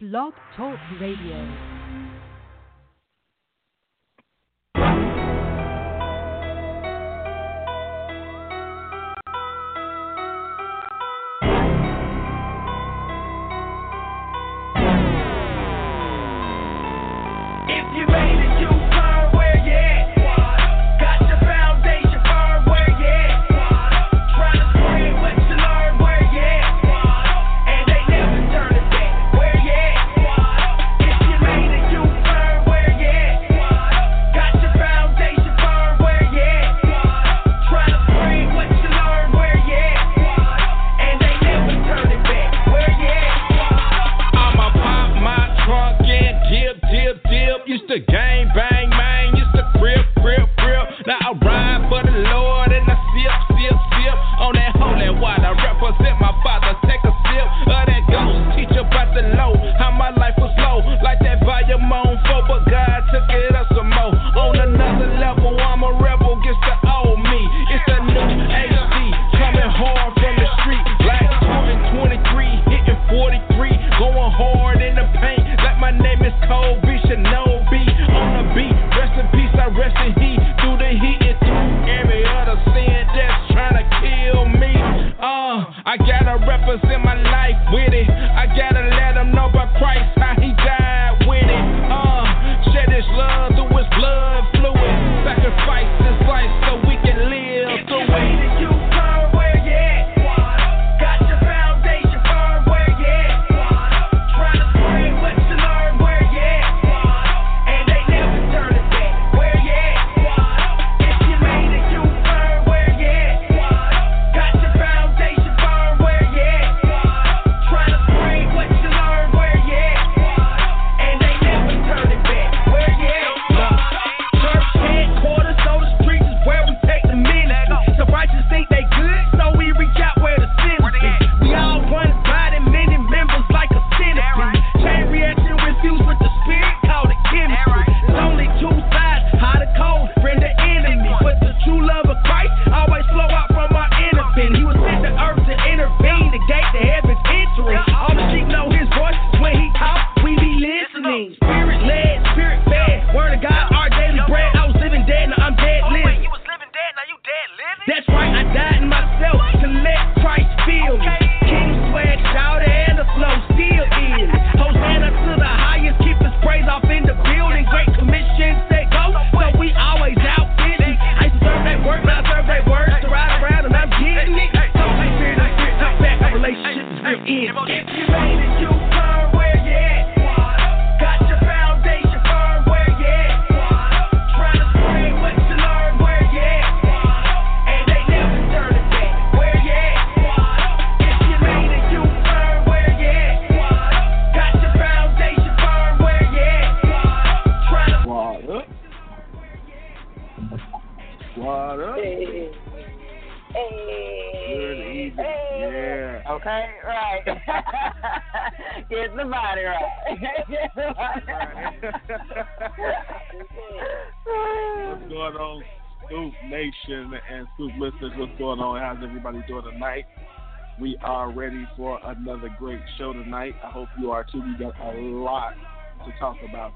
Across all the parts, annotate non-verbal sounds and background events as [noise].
Blog Talk Radio.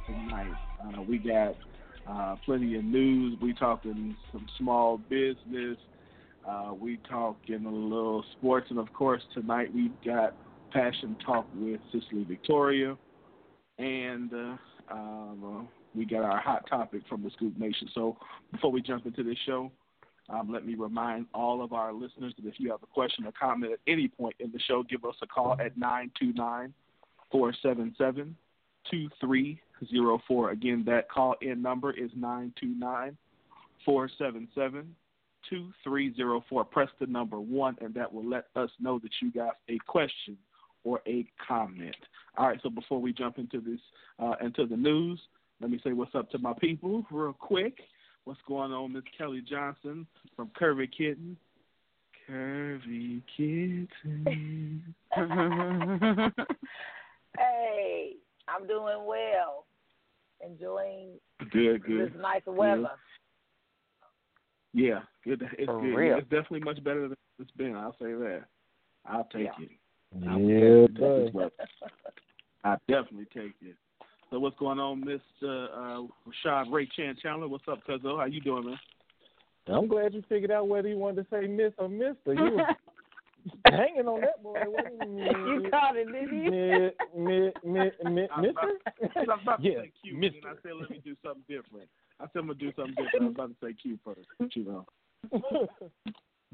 tonight. Uh, we got uh, plenty of news. We talking some small business. Uh, we talking a little sports, and of course tonight we got passion talk with Cicely Victoria, and uh, um, uh, we got our hot topic from the Scoop Nation. So before we jump into this show. Um, let me remind all of our listeners that if you have a question or comment at any point in the show, give us a call at 929 477 2304. Again, that call in number is 929 477 2304. Press the number one, and that will let us know that you got a question or a comment. All right, so before we jump into this, uh, into the news, let me say what's up to my people real quick. What's going on, Miss Kelly Johnson from Curvy Kitten? Curvy Kitten. [laughs] hey, I'm doing well. Enjoying good, good. this nice weather. Yeah, yeah good. It's For good. Real. It's definitely much better than it's been. I'll say that. I'll take yeah. it. I'll yeah, take it. I definitely take it. So what's going on, Mr. Uh, Rashaad Ray Chan Chandler? What's up, Cuzzo? How you doing, man? I'm glad you figured out whether you wanted to say Miss or Mister. You [laughs] [laughs] hanging on that boy. [laughs] you caught it, didn't you? Mi, mi, mi, mi, I was about- Mister? I was about to Yeah, say Q, [laughs] Mister. and I said let me do something different. I said I'm gonna do something different. I was about to say Q first, but you know,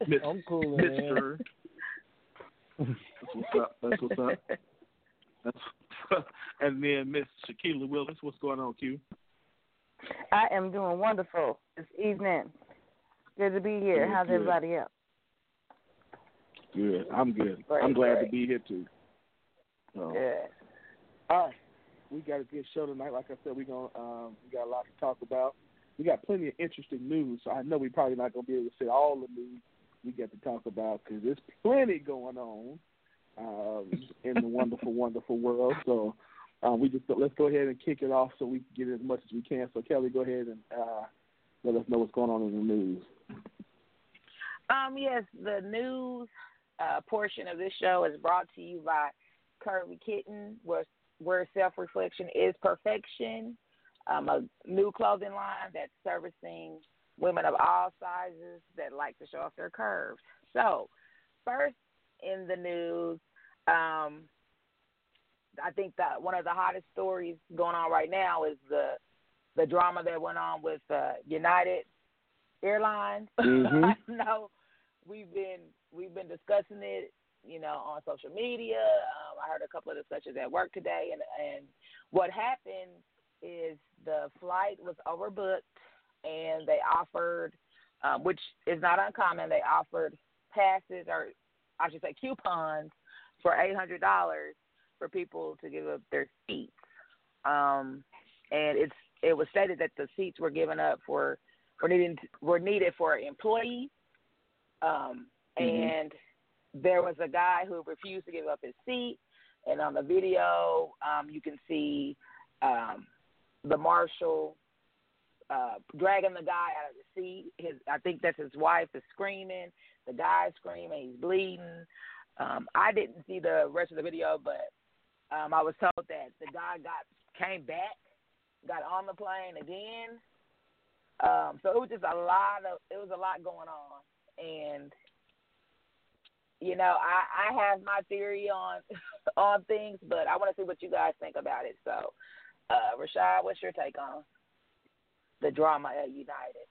Miss- I'm cool, man. Mister. That's what's up. That's what's up. That's, and then Miss Shaquila Willis. What's going on, Q? I am doing wonderful this evening. Good to be here. Good, How's good. everybody else? Good. I'm good. Great, I'm glad to be here too. So, Good. all right, we got a good show tonight. Like I said, we gonna um, we got a lot to talk about. We got plenty of interesting news. So I know we're probably not gonna be able to say all the news we got to talk about because there's plenty going on um, in the wonderful, [laughs] wonderful world. So uh, we just let's go ahead and kick it off so we can get as much as we can. So Kelly, go ahead and uh, let us know what's going on in the news. Um, yes, the news uh, portion of this show is brought to you by Curvy Kitten, where where self reflection is perfection. Um, a new clothing line that's servicing women of all sizes that like to show off their curves. So, first in the news, um, I think that one of the hottest stories going on right now is the the drama that went on with uh, United Airlines. [laughs] Mhm. I know we've been we've been discussing it, you know, on social media. Um, I heard a couple of discussions at work today, and and what happened is the flight was overbooked, and they offered, um, which is not uncommon, they offered passes or I should say coupons for eight hundred dollars for people to give up their seats. Um, and it's it was stated that the seats were given up for were needing were needed for employees. Um, Mhm. and there was a guy who refused to give up his seat. And on the video, um, you can see um, the marshal uh, dragging the guy out of the seat. His, I think that's his wife is screaming. The guy's screaming. He's bleeding. Um, I didn't see the rest of the video, but um, I was told that the guy got came back, got on the plane again. Um, so it was just a lot of it was a lot going on, and you know I I have my theory on [laughs] on things, but I want to see what you guys think about it. So, uh, Rashaad, what's your take on the drama at United?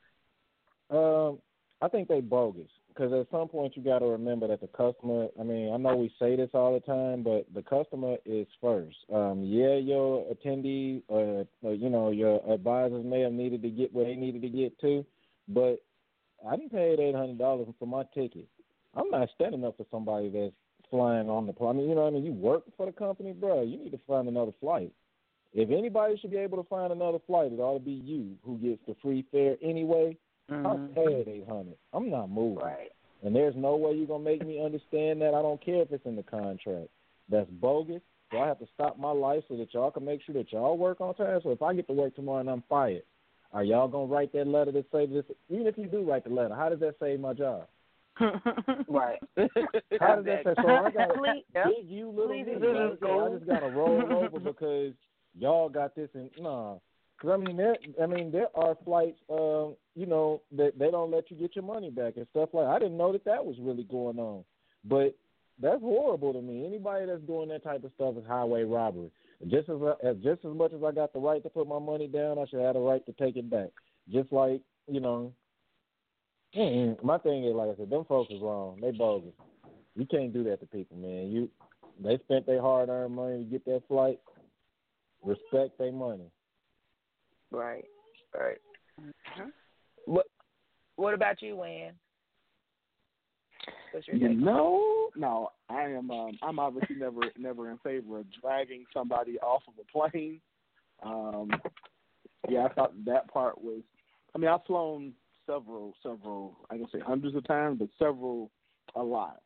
Um, I think they bogus because at some point you got to remember that the customer. I mean, I know we say this all the time, but the customer is first. Um, yeah, your attendee, uh, uh, you know, your advisors may have needed to get where they needed to get to, but I didn't pay eight hundred dollars for my ticket. I'm not standing up for somebody that's flying on the plane. I mean, you know, what I mean, you work for the company, bro. You need to find another flight. If anybody should be able to find another flight, it ought to be you who gets the free fare anyway. I'm mm-hmm. paid eight hundred. I'm not moving. Right. And there's no way you're gonna make me understand that. I don't care if it's in the contract. That's bogus. So I have to stop my life so that y'all can make sure that y'all work on time. So if I get to work tomorrow and I'm fired, are y'all gonna write that letter that say this? Even if you do write the letter, how does that save my job? Right. [laughs] How does that say? So I got Please- big you little Please me. do right? this, I just gotta roll over [laughs] because y'all got this and nah. Cause I mean there, I mean there are flights, um, you know, that they don't let you get your money back and stuff like. I didn't know that that was really going on, but that's horrible to me. Anybody that's doing that type of stuff is highway robbery. Just as, as just as much as I got the right to put my money down, I should have the right to take it back. Just like you know, mm my thing is like I said, them folks is wrong. They bogus. You can't do that to people, man. You they spent their hard earned money to get that flight. Respect their money. Right. Right. What What about you, Wayne? What's You take? know, no, I am. Um, I'm obviously never, never in favor of dragging somebody off of a plane. Um, yeah, I thought that part was. I mean, I've flown several, several. I can say hundreds of times, but several, a lot,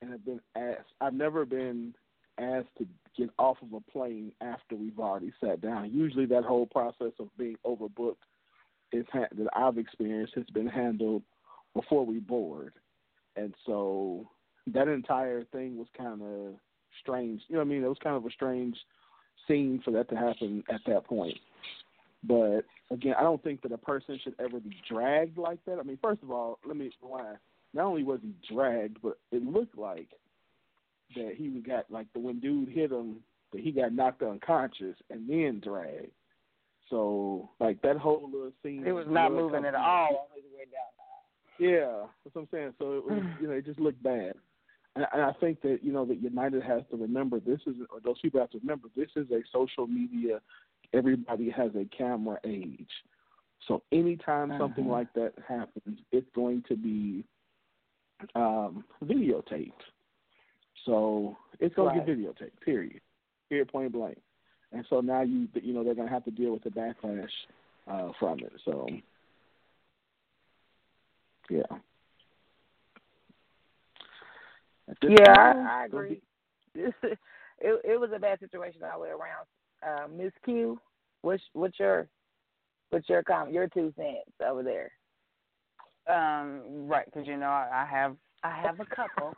and have been asked. I've never been asked to get off of a plane after we've already sat down. Usually, that whole process of being overbooked is ha- that I've experienced has been handled before we board and so that entire thing was kind of strange. You know what I mean? It was kind of a strange scene for that to happen at that point. But again, I don't think that a person should ever be dragged like that. I mean, first of all, let me rewind. Not only was he dragged, but it looked like that he got like the when dude hit him, that he got knocked unconscious and then dragged. So like that whole little scene, He was not moving at all on his way down. yeah, that's what I'm saying. So it was, [sighs] you know, it just looked bad. And, and I think that you know that United has to remember this is, or those people have to remember this is a social media. Everybody has a camera age. So anytime something Uh-huh. like that happens, it's going to be um, videotaped. So it's going Right. to get videotaped. Period. Period. Point blank. And so now you you know they're going to have to deal with the backlash uh, from it. So yeah. Yeah, I, I agree. be- [laughs] it it was a bad situation all the way around. Uh, Miss Q, what's what's your what's your comment? Your two cents over there. Um, right, because you know I, I have I have a couple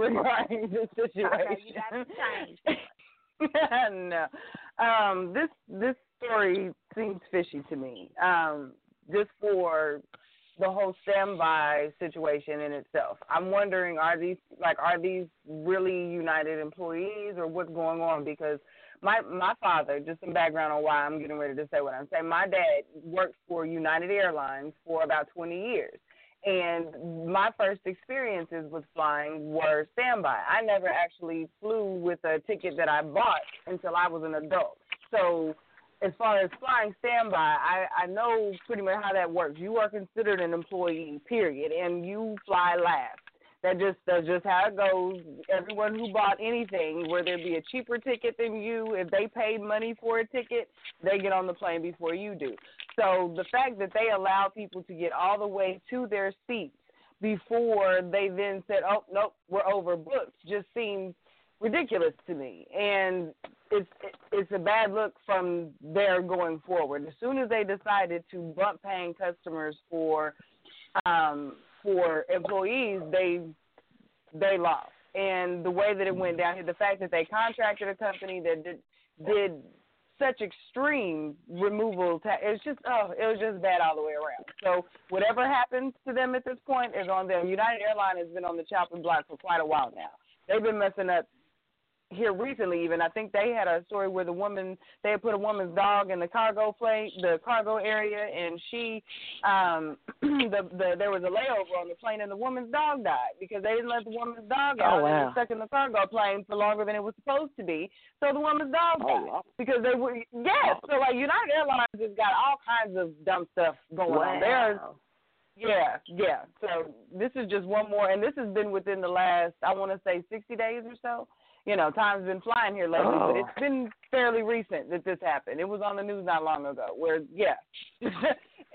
regarding this situation. Okay, you got to change. [laughs] no, um, this this story seems fishy to me. Um, just for the whole standby situation in itself, I'm wondering are these like are these really United employees or what's going on? Because my my father, just some background on why I'm getting ready to say what I'm saying. My dad worked for United Airlines for about 20 years. And my first experiences with flying were standby. I never actually flew with a ticket that I bought until I was an adult. So, as far as flying standby, I, I know pretty much how that works. You are considered an employee, period, and you fly last. That just that's just how it goes. Everyone who bought anything, whether it be a cheaper ticket than you, if they paid money for a ticket, they get on the plane before you do. So the fact that they allow people to get all the way to their seats before they then said, "Oh nope, we're overbooked," just seems ridiculous to me, and it's it's a bad look from there going forward. As soon as they decided to bump paying customers for um, for employees, they they lost. And the way that it went down, here, the fact that they contracted a company that did did such extreme removal, ta- it was just oh, it was just bad all the way around. So whatever happens to them at this point is on them. United Airlines has been on the chopping block for quite a while now. They've been messing up here recently even I think they had a story where the woman they had put a woman's dog in the cargo plane the cargo area and she um [clears throat] the the there was a layover on the plane and the woman's dog died because they didn't let the woman's dog out Oh, and it wow. was stuck in the cargo plane for longer than it was supposed to be so the woman's dog Oh, died wow. because they were yes so like United Airlines has got all kinds of dumb stuff going on there's yeah, yeah. So this is just one more, and this has been within the last, I want to say, 60 days or so. You know, time's been flying here lately, Oh. but it's been fairly recent that this happened. It was on the news not long ago. Where, yeah, [laughs]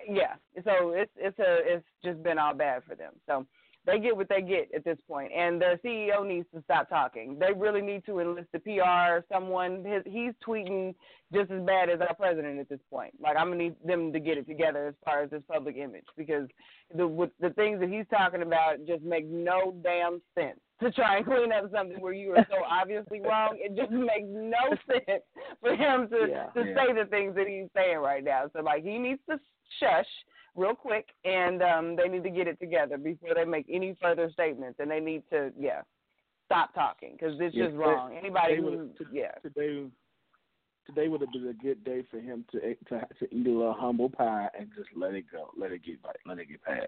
yeah. So it's it's a it's just been all bad for them. So they get what they get at this point, and their CEO needs to stop talking. They really need to enlist the PR someone. His, he's tweeting just as bad as our president at this point. Like I'm gonna need them to get it together as far as his public image because the with the things that he's talking about just make no damn sense. To try and clean up something where you are so [laughs] obviously wrong, it just makes no [laughs] sense for him to Yeah. to Yeah. say the things that he's saying right now. So like he needs to shush real quick, and um, they need to get it together before they make any further statements. And they need to, yeah, stop talking because it's Yeah, just they- wrong. Anybody they who, would've- yeah, today today would have been a good day for him to to to eat a little humble pie and just let it go, let it get like let it get past.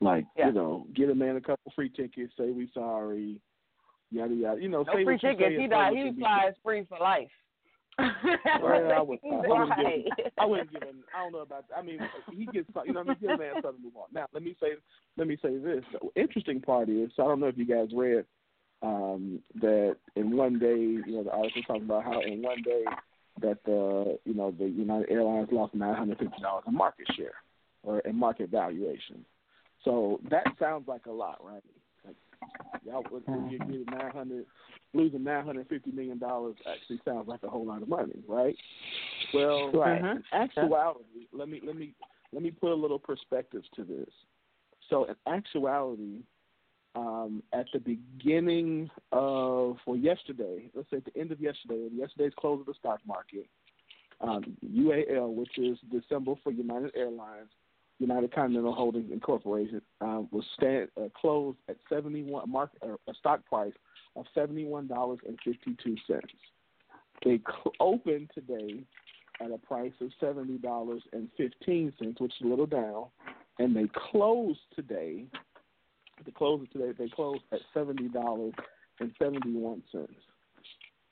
Like Yeah. you know, get a man a couple free tickets, say we sorry, yada yada. You know, no say free what you tickets. say He died. He flies free for life. Well, I would- [laughs] I wouldn't give him- I wouldn't give him. I don't know about. That. I mean, he gets. You know, I mean, give a man something to move on. Now, let me say. Let me say this. The interesting part is. So I don't know if you guys read um, that in one day. You know, the article talking about how in one day that the you know the United Airlines lost nine hundred fifty dollars in market share or in market valuation. So that sounds like a lot, right? Like, y'all, when you get nine hundred, losing nine hundred fifty million dollars actually sounds like a whole lot of money, right? Well, Right. in actuality, let me let me let me put a little perspective to this. So, in actuality, um, at the beginning of, well, yesterday, let's say at the end of yesterday, yesterday's close of the stock market, um, UAL, which is the symbol for United Airlines, United Continental Holdings Incorporated, um, was stand, uh, closed at 71 market uh, a stock price of seventy one dollars and fifty two cents. They cl- opened today at a price of seventy dollars and fifteen cents, which is a little down, and they closed today. The close of today, they closed at seventy dollars and seventy one cents.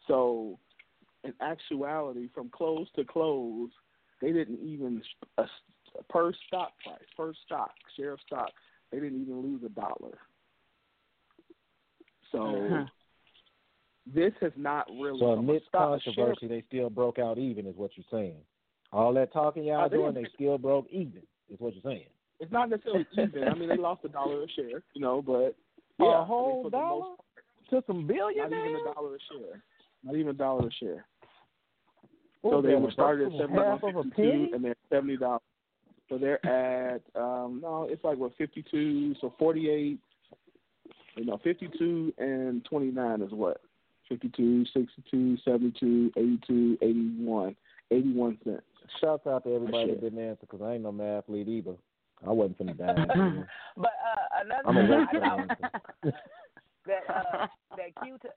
So, in actuality, from close to close, they didn't even a, per stock price, per stock share of stock, they didn't even lose a dollar. So. Uh-huh. This has not really. So amidst controversy, they still broke out even, is what you're saying. All that talking y'all Uh, they doing, they still broke even, is what you're saying. It's not necessarily [laughs] even. I mean, they lost a dollar a share, you know, but yeah, a I mean, whole for the dollar most- to some billionaires. not even a dollar a share. Not even a dollar a share. What so they were started at seventy a fifty two, and they're seventy dollars. So they're at um no, it's like what fifty two, so forty eight. You know, fifty two and twenty nine is what 52, 62, 72, 82, 81, 81 cents. Shouts out to everybody that didn't answer because I ain't no mathlete either. I wasn't finna die. [laughs] But uh, another I'm thing I thought [laughs] that uh, that Q t-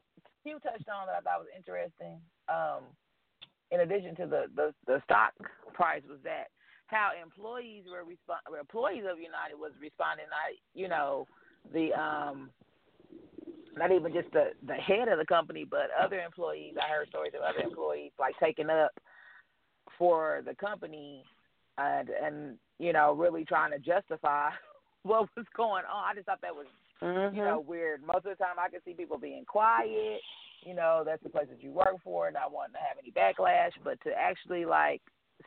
Q touched on that I thought was interesting. Um, in addition to the, the the stock price, was that how employees were respond employees of United was responding. Not you know the um not even just the the head of the company, but other employees. I heard stories of other employees like taking up for the company and and you know really trying to justify [laughs] what was going on. I just thought that was Mhm. you know weird. Most of the time, I can see people being quiet. You know, that's the place that you work for, not wanting to have any backlash. But to actually like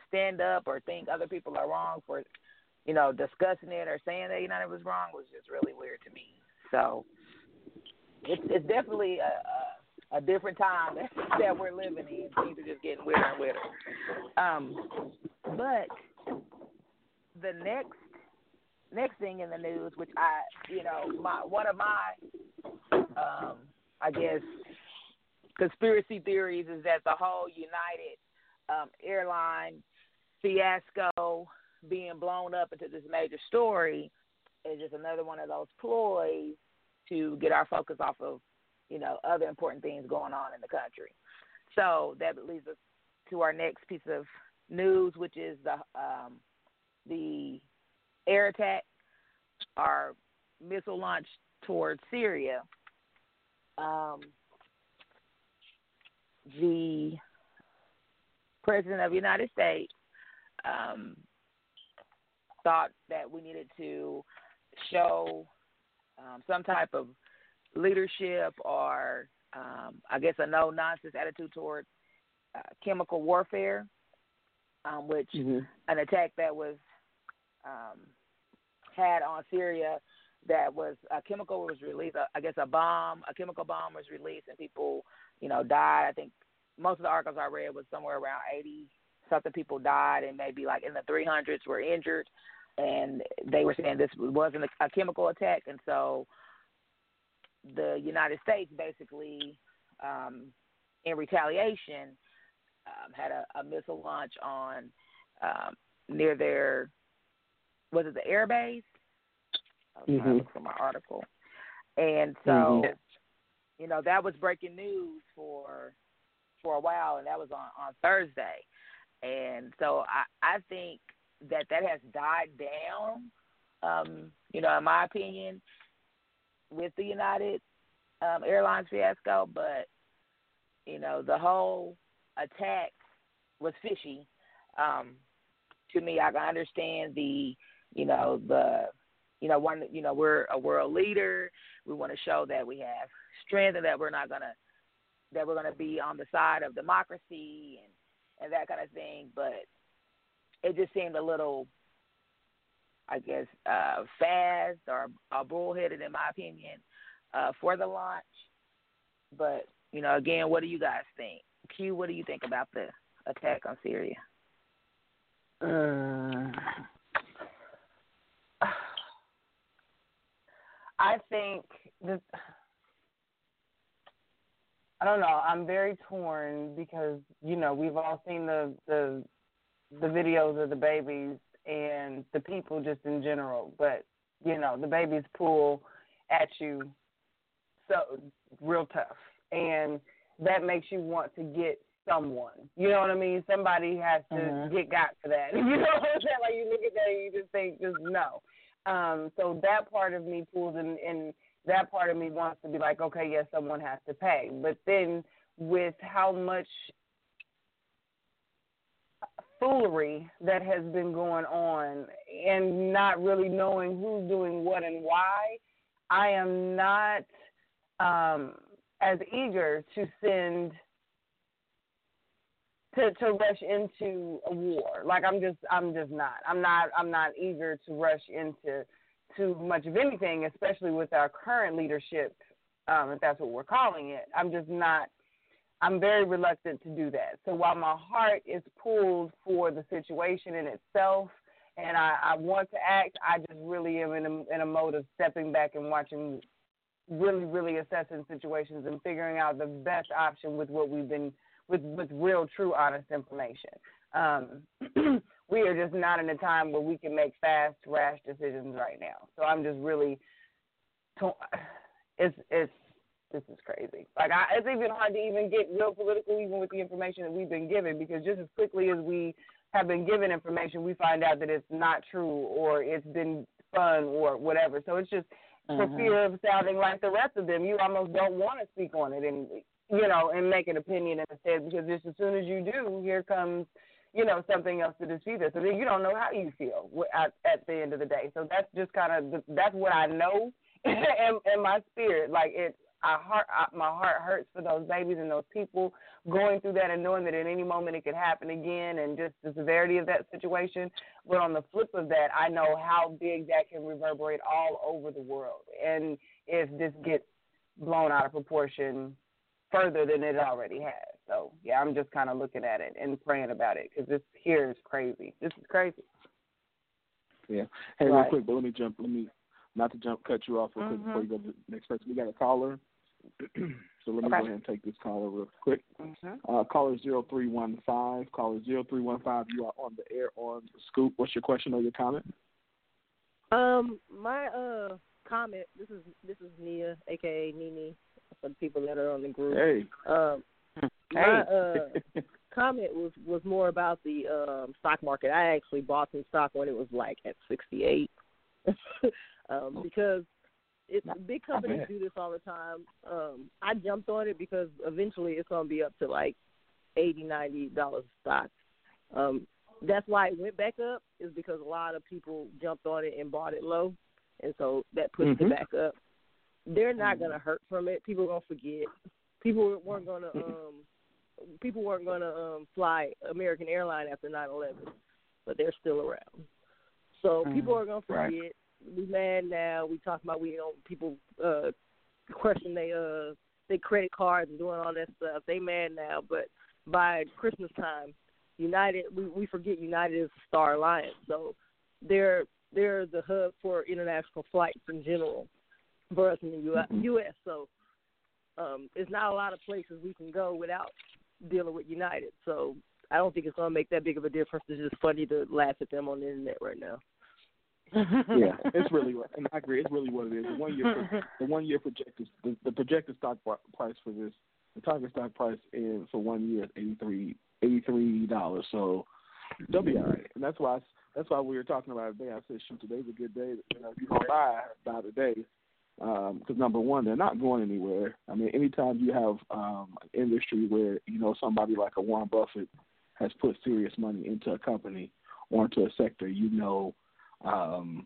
stand up or think other people are wrong for you know discussing it or saying that you know it was wrong was just really weird to me. So it's it's definitely a, a, a different time that, [laughs] that we're living in. Things are just getting weirder and weirder. Um, but the next next thing in the news, which I you know my one of my um, I guess conspiracy theories is that the whole United um, airline fiasco being blown up into this major story is just another one of those ploys to get our focus off of, you know, other important things going on in the country. So that leads us to our next piece of news, which is the um, the air attack, our missile launch towards Syria. Um, the president of the United States um, thought that we needed to show um, some type of leadership or, um, I guess, a no nonsense attitude toward uh, chemical warfare, um, which Mm-hmm. an attack that was um, had on Syria that was a chemical was released. uh, I guess a bomb, a chemical bomb was released, and people, you know, died. I think most of the articles I read was somewhere around eighty something people died, and maybe like in the three hundreds were injured. And they were saying this wasn't a, a chemical attack, and so the United States basically, um, in retaliation, um, had a, a missile launch on um, near their was it the air base? I was trying to Mhm. look for my article, and so Mhm. you know that was breaking news for for a while, and that was on on Thursday, and so I I think that that has died down. Um, you know, in my opinion, with the United um, Airlines fiasco, but you know the whole attack was fishy. Um, to me, I can understand the, you know, the, you know, one, you know, we're a world leader. We want to show that we have strength and that we're not gonna, that we're gonna be on the side of democracy and and that kind of thing. But it just seemed a little, I guess, uh, fast or, or bullheaded in my opinion uh, for the launch. But you know, again, what do you guys think? Q, what do you think about the attack on Syria? Mm. [sighs] I think this I don't know. I'm very torn because you know we've all seen the the the videos of the babies and the people just in general, but you know the babies pull at you so real tough, and that makes you want to get someone. You know what I mean? Somebody has to Mhm. get got for that. [laughs] You know what I'm saying? Like you look at that and you just think, just no. Um, so that part of me pulls and, and that part of me wants to be like, okay, yes, someone has to pay. But then with how much foolery that has been going on and not really knowing who's doing what and why, I am not um, as eager to send to to rush into a war. Like I'm just I'm just not. I'm not I'm not eager to rush into too much of anything, especially with our current leadership, um, if that's what we're calling it. I'm just not I'm very reluctant to do that. So while my heart is pulled for the situation in itself and I, I want to act, I just really am in a, in a mode of stepping back and watching, really, really assessing situations and figuring out the best option with what we've been, with, with real, true, honest information. Um, [clears throat] we are just not in a time where we can make fast, rash decisions right now. So I'm just really, to- it's, it's, this is crazy. Like I, it's even hard to even get real political, even with the information that we've been given, because just as quickly as we have been given information, we find out that it's not true or it's been fun or whatever. So it's just for Mhm. fear of sounding like the rest of them, you almost don't want to speak on it and you know and make an opinion instead because just as soon as you do, here comes you know something else to dispute it. So then you don't know how you feel at at the end of the day. So that's just kind of that's what I know [laughs] in, in my spirit. Like it, I heart I, my heart hurts for those babies and those people going through that and knowing that at any moment it could happen again and just the severity of that situation. But on the flip of that, I know how big that can reverberate all over the world. And if this gets blown out of proportion further than it already has. So, yeah, I'm just kind of looking at it and praying about it because this here is crazy. This is crazy. Yeah. Hey, real quick, but let me jump. Let me not to jump, cut you off real quick before you go to the next person. We got a caller, [clears throat] so let me Okay. go ahead and take this caller real quick. Mm-hmm. Uh, caller zero three one five. Caller zero three one five. You are on the air on the scoop. What's your question or your comment? Um, my uh comment. This is this is Nia, aka Nini, for the people that are on the group. Hey. Um, [laughs] my uh [laughs] comment was was more about the um stock market. I actually bought some stock when it was like at sixty eight, [laughs] um, because it big companies do this all the time. Um, I jumped on it because eventually it's going to be up to like eighty, ninety dollars stock. Um, that's why it went back up is because a lot of people jumped on it and bought it low, and so that pushed Mhm. it back up. They're not going to hurt from it. People are going to forget. People weren't going to um people weren't going to um fly American Airline after nine eleven, but they're still around. So people are going to Right. forget. We mad now. We talk about we know people uh question they uh they credit cards and doing all that stuff. They mad now, but by Christmas time, United we we forget United is a Star Alliance. So they're they're the hub for international flights in general for us in the U.S. So um, there's not a lot of places we can go without dealing with United. So I don't think it's going to make that big of a difference. It's just funny to laugh at them on the internet right now. [laughs] yeah, it's really, and I agree. It's really what it is. The one year, the one year projected, the, the projected stock price for this, the target stock price in for one year is eighty three, eighty three dollars. So they'll be all right, and that's why that's why we were talking about it today. I said, shoot, today's a good day. You know, if you gonna buy, buy today. Because number one, they're not going anywhere. I mean, anytime you have um, an industry where you know somebody like a Warren Buffett has put serious money into a company or into a sector, you know um,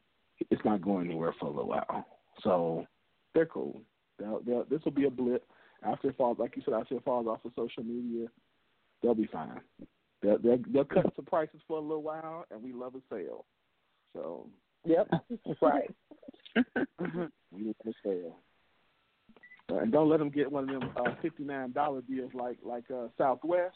it's not going anywhere for a little while. So they're cool. They'll, they'll, this will be a blip. After it falls, like you said, after it falls off of social media, they'll be fine. They'll, they'll, they'll cut some prices for a little while, and we love a sale. So Yep. [laughs] right. [laughs] [laughs] we love a sale. Uh, and don't let them get one of them uh, fifty nine dollar deals like like uh, Southwest.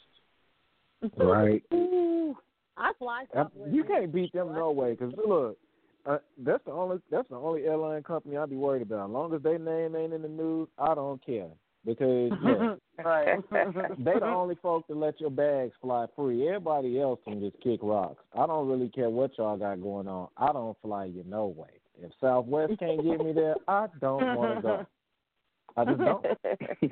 Right. Ooh, I fly Southwest. You can't beat them no way. Cause look, uh, that's the only that's the only airline company I'd be worried about. As long as their name ain't in the news, I don't care because [laughs] yeah, right. [laughs] they the only folks that let your bags fly free. Everybody else can just kick rocks. I don't really care what y'all got going on. I don't fly you no way. If Southwest can't get me there, I don't want to go. I just don't. [laughs]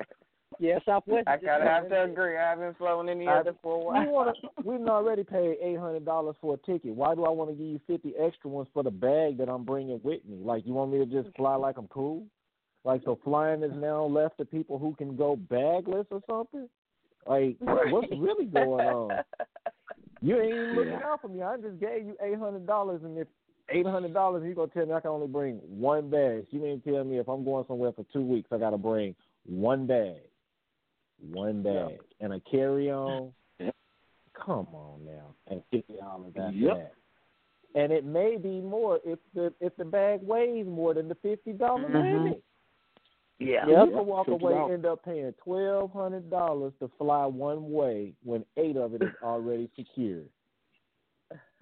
Yeah, Southwest. I is just gotta have to agree. I haven't flown any I- other for a We while. want [laughs] to. We've already paid eight hundred dollars for a ticket. Why do I want to give you fifty extra ones for the bag that I'm bringing with me? Like you want me to just fly like I'm cool? Like so, flying is now left to people who can go bagless or something? Like what's really going on? [laughs] You ain't even looking out for me. I just gave you eight hundred dollars, and if eight hundred dollars, you gonna tell me I can only bring one bag. You ain't tell me if I'm going somewhere for two weeks, I gotta bring one bag, one bag, and a carry on. Come on now, and fifty dollars after Yep. that. And it may be more if the if the bag weighs more than the fifty dollar Mhm. limit. Yeah. You can walk Check it away out. end up paying twelve hundred dollars to fly one way when eight of it is already secured.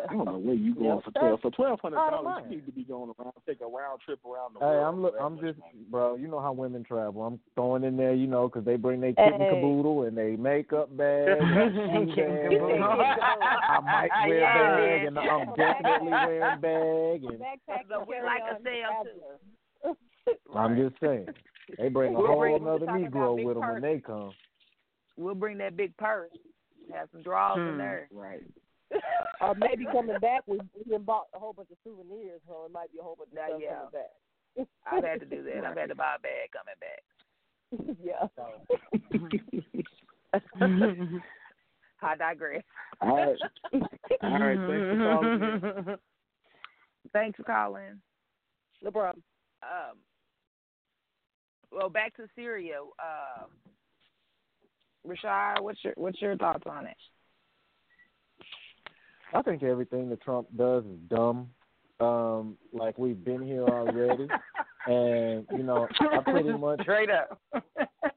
I don't know where you going Yep. for twelve. For twelve hundred dollars, you need to be going around, take a round trip around the Hey, world. I'm look, I'm just, money. bro. You know how women travel. I'm throwing in there, you know, 'cause they bring their kit and Hey. caboodle and they makeup bag, [laughs] and and bag. I might [laughs] wear Yeah. bag, and I'm definitely [laughs] wearing bag. And Backpack we carry like a to too. I'm just saying, they bring a We'll whole bring- another Negro with them when they come. We'll bring that big purse. Have some drawers in Hmm. there. Right. Or maybe coming back, we we done bought a whole bunch of souvenirs, so it might be a whole bunch of Yeah, stuff yeah. coming back. I've had to do that. I've had to buy a bag coming back. [laughs] yeah. [laughs] I digress. All right. [laughs] All right. Thanks for calling. Thanks for calling. No problem. Um, well, back to Syria. Uh, Rashaad, what's your what's your thoughts on it? I think everything that Trump does is dumb. Um, like we've been here already, [laughs] and you know, I pretty much Straight up.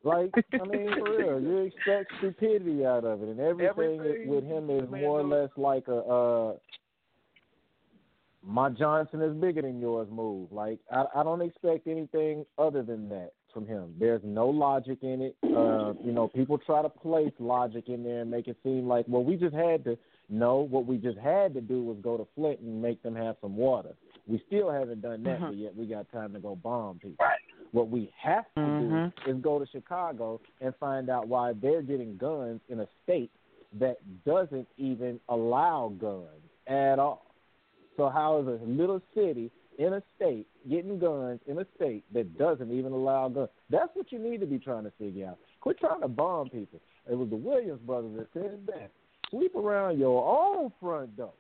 Like, I mean, for [laughs] real, you expect stupidity out of it, and everything, Everything with him is more or less like a uh, my Johnson is bigger than yours move. Like, I, I don't expect anything other than that from him. There's no logic in it. Uh, you know, people try to place logic in there and make it seem like, well, we just had to. No, what we just had to do was go to Flint and make them have some water. We still haven't done that, but yet we got time to go bomb people. What we have to Mhm. do is go to Chicago and find out why they're getting guns in a state that doesn't even allow guns at all. So how is a little city in a state getting guns in a state that doesn't even allow guns? That's what you need to be trying to figure out. Quit trying to bomb people. It was the Williams brothers that said that. Sweep around your own front door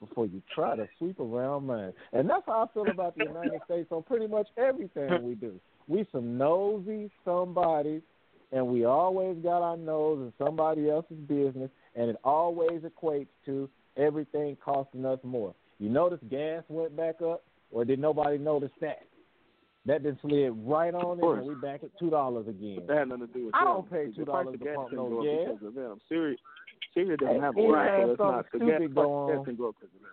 before you try to sweep around mine. And that's how I feel about the United [laughs] States on pretty much everything we do. We some nosy somebodies, and we always got our nose in somebody else's business, and it always equates to everything costing us more. You notice gas went back up, or did nobody notice that? That just slid right on in, and we back at two dollars again. That had nothing to do with I them. don't pay $2 price of to pump no gas. of them. Syria, Syria doesn't have a anytime war, so it's something not. The gas stupid price go of gas on- didn't go up because of them.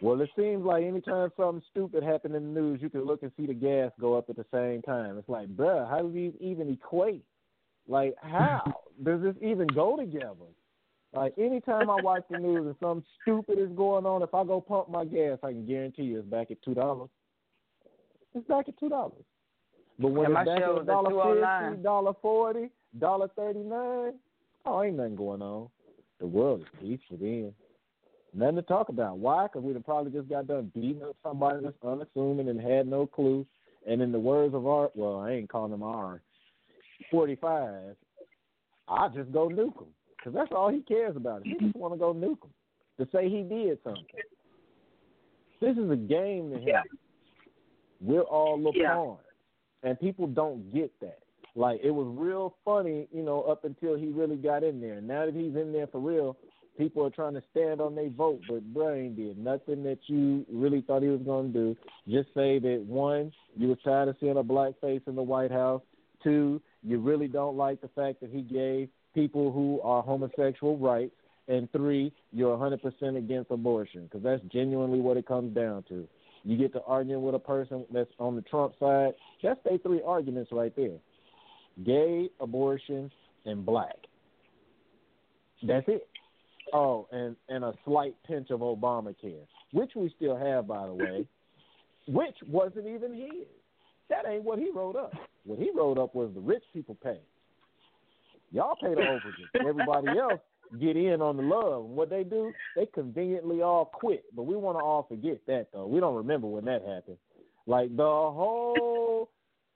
Well, it seems like anytime something stupid happened in the news, you can look and see the gas go up at the same time. It's like, bruh, how do these even equate? Like, how [laughs] does this even go together? Like, anytime I watch the news and something stupid is going on, if I go pump my gas, I can guarantee you it's back at two dollars. It's back at two dollars. But when And it's back at is at dollar fifty, dollar forty, dollar thirty nine, oh, ain't nothing going on. The world is peaceful then. Nothing to talk about. Why? Because we'd have probably just got done beating up somebody that's unassuming and had no clue. And in the words of our, well, I ain't calling him R, 45, I just go nuke him. Because that's all he cares about. He just want to go nuke him to say he did something. This is a game to him. Yeah. We're all little Yeah. pawns. And people don't get that. Like, it was real funny, you know, up until he really got in there. Now that he's in there for real, people are trying to stand on their vote, but bro ain't did nothing that you really thought he was to do. Just say that one, you were tired of seeing a black face in the White House. Two, you really don't like the fact that he gave people who are homosexual rights. and three, you're 100% against abortion because that's genuinely what it comes down to. You get to arguing with a person that's on the Trump side. That's they three arguments right there: gay, abortion, and black. That's it. Oh, and and a slight pinch of Obamacare, which we still have, by the way, [laughs] which wasn't even his. That ain't what he wrote up. What he wrote up was the rich people pay. Y'all pay the overages. [laughs] Everybody else get in on the love. And what they do, they conveniently all quit. But we want to all forget that though. We don't remember when that happened. Like the whole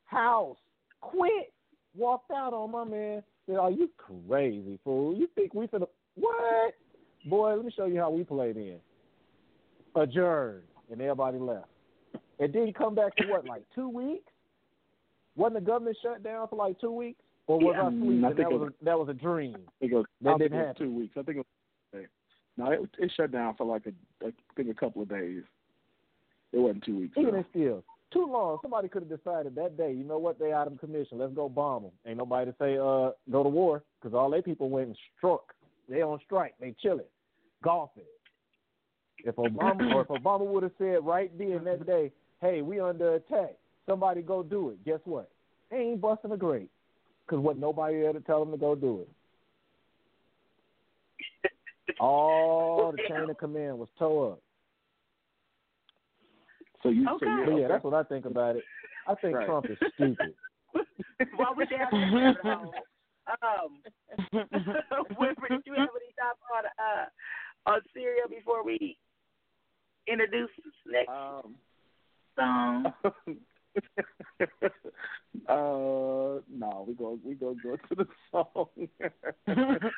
house quit, walked out on my man. Said, "Are you crazy fool? You think we finna what? Boy, let me show you how we played in. Adjourned, and everybody left. It didn't come back for what, like two weeks? Wasn't the government shut down for like two weeks? Or was Yeah. I sleeping? I That think it was a, that was a dream. I think it was, That I didn't it was happen. two weeks. I think it was. No, it, it shut down for like a, I think a couple of days. It wasn't two weeks. Even still too long. Somebody could have decided that day. You know what? They out of commission. Let's go bomb them. Ain't nobody to say uh go to war because all they people went and struck. They on strike. They chilling, golfing. If Obama or if Obama would have said right then that day, hey, we under attack. Somebody go do it. Guess what? They ain't busting a grape because what nobody there to tell them to go do it. All the chain of command was towed up. So you, so Okay. you, But yeah, okay. that's what I think about it. I think Right. Trump is stupid. While we're down there, um, [laughs] Winfred, did you have any thoughts on uh on Syria before we introduce the next Um, song? [laughs] uh, no, we go we go go to the song. [laughs]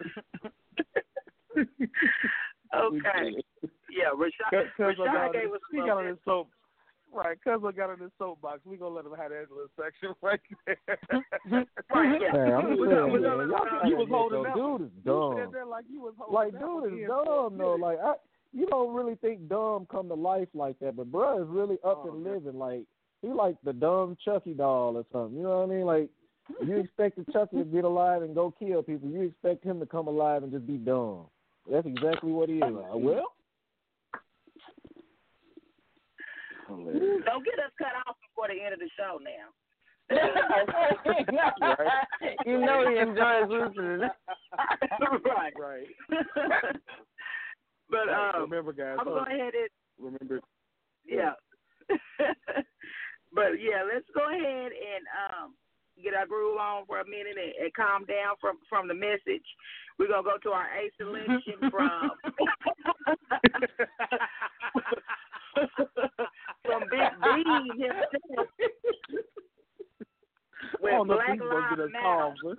Okay. Yeah, Rashaad, Cause Rashaad got gave us he a got little on soap. Right, cause I got in his soapbox. We gonna let him have that little section [laughs] right there. Mm-hmm. [laughs] Right, yeah. Man, I'm We saying, gonna- we man, gonna- y'all you was holding admit, out. though. Dude is You dumb. said that like you was holding Like, dude is dumb for though. minute. Like, I, you don't really think dumb come to life like that, but bruh is really up Oh, and man. living. Like, he like the dumb Chucky doll or something. You know what I mean? Like, you expect the [laughs] Chucky to get alive and go kill people. You expect him to come alive and just be dumb. That's exactly what he is. Like, well, Hilarious. Don't get us cut off before the end of the show now. [laughs] you know he enjoys listening. [laughs] right. Right. [laughs] But um, remember, guys. I'm uh, going ahead and remember. yeah. but yeah, let's go ahead and um get our groove on for a minute and, and calm down from from the message. We're gonna go to our A selection from from Big Bean himself. I don't know if this is gonna get us calm, but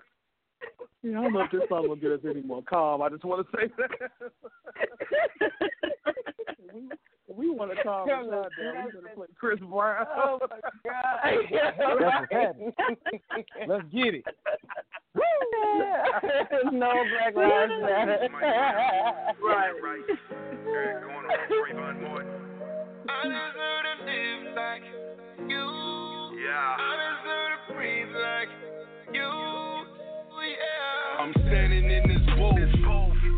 yeah, I don't know if this song gonna get us any more calm. I just want to say that. we we want to calm us down. We better play Chris Brown. Oh my god. that's what's happening. Let's get it. no Black Lives Matter. right. I deserve to live like you. Yeah. I deserve to breathe like you. Yeah. I'm standing in this booth,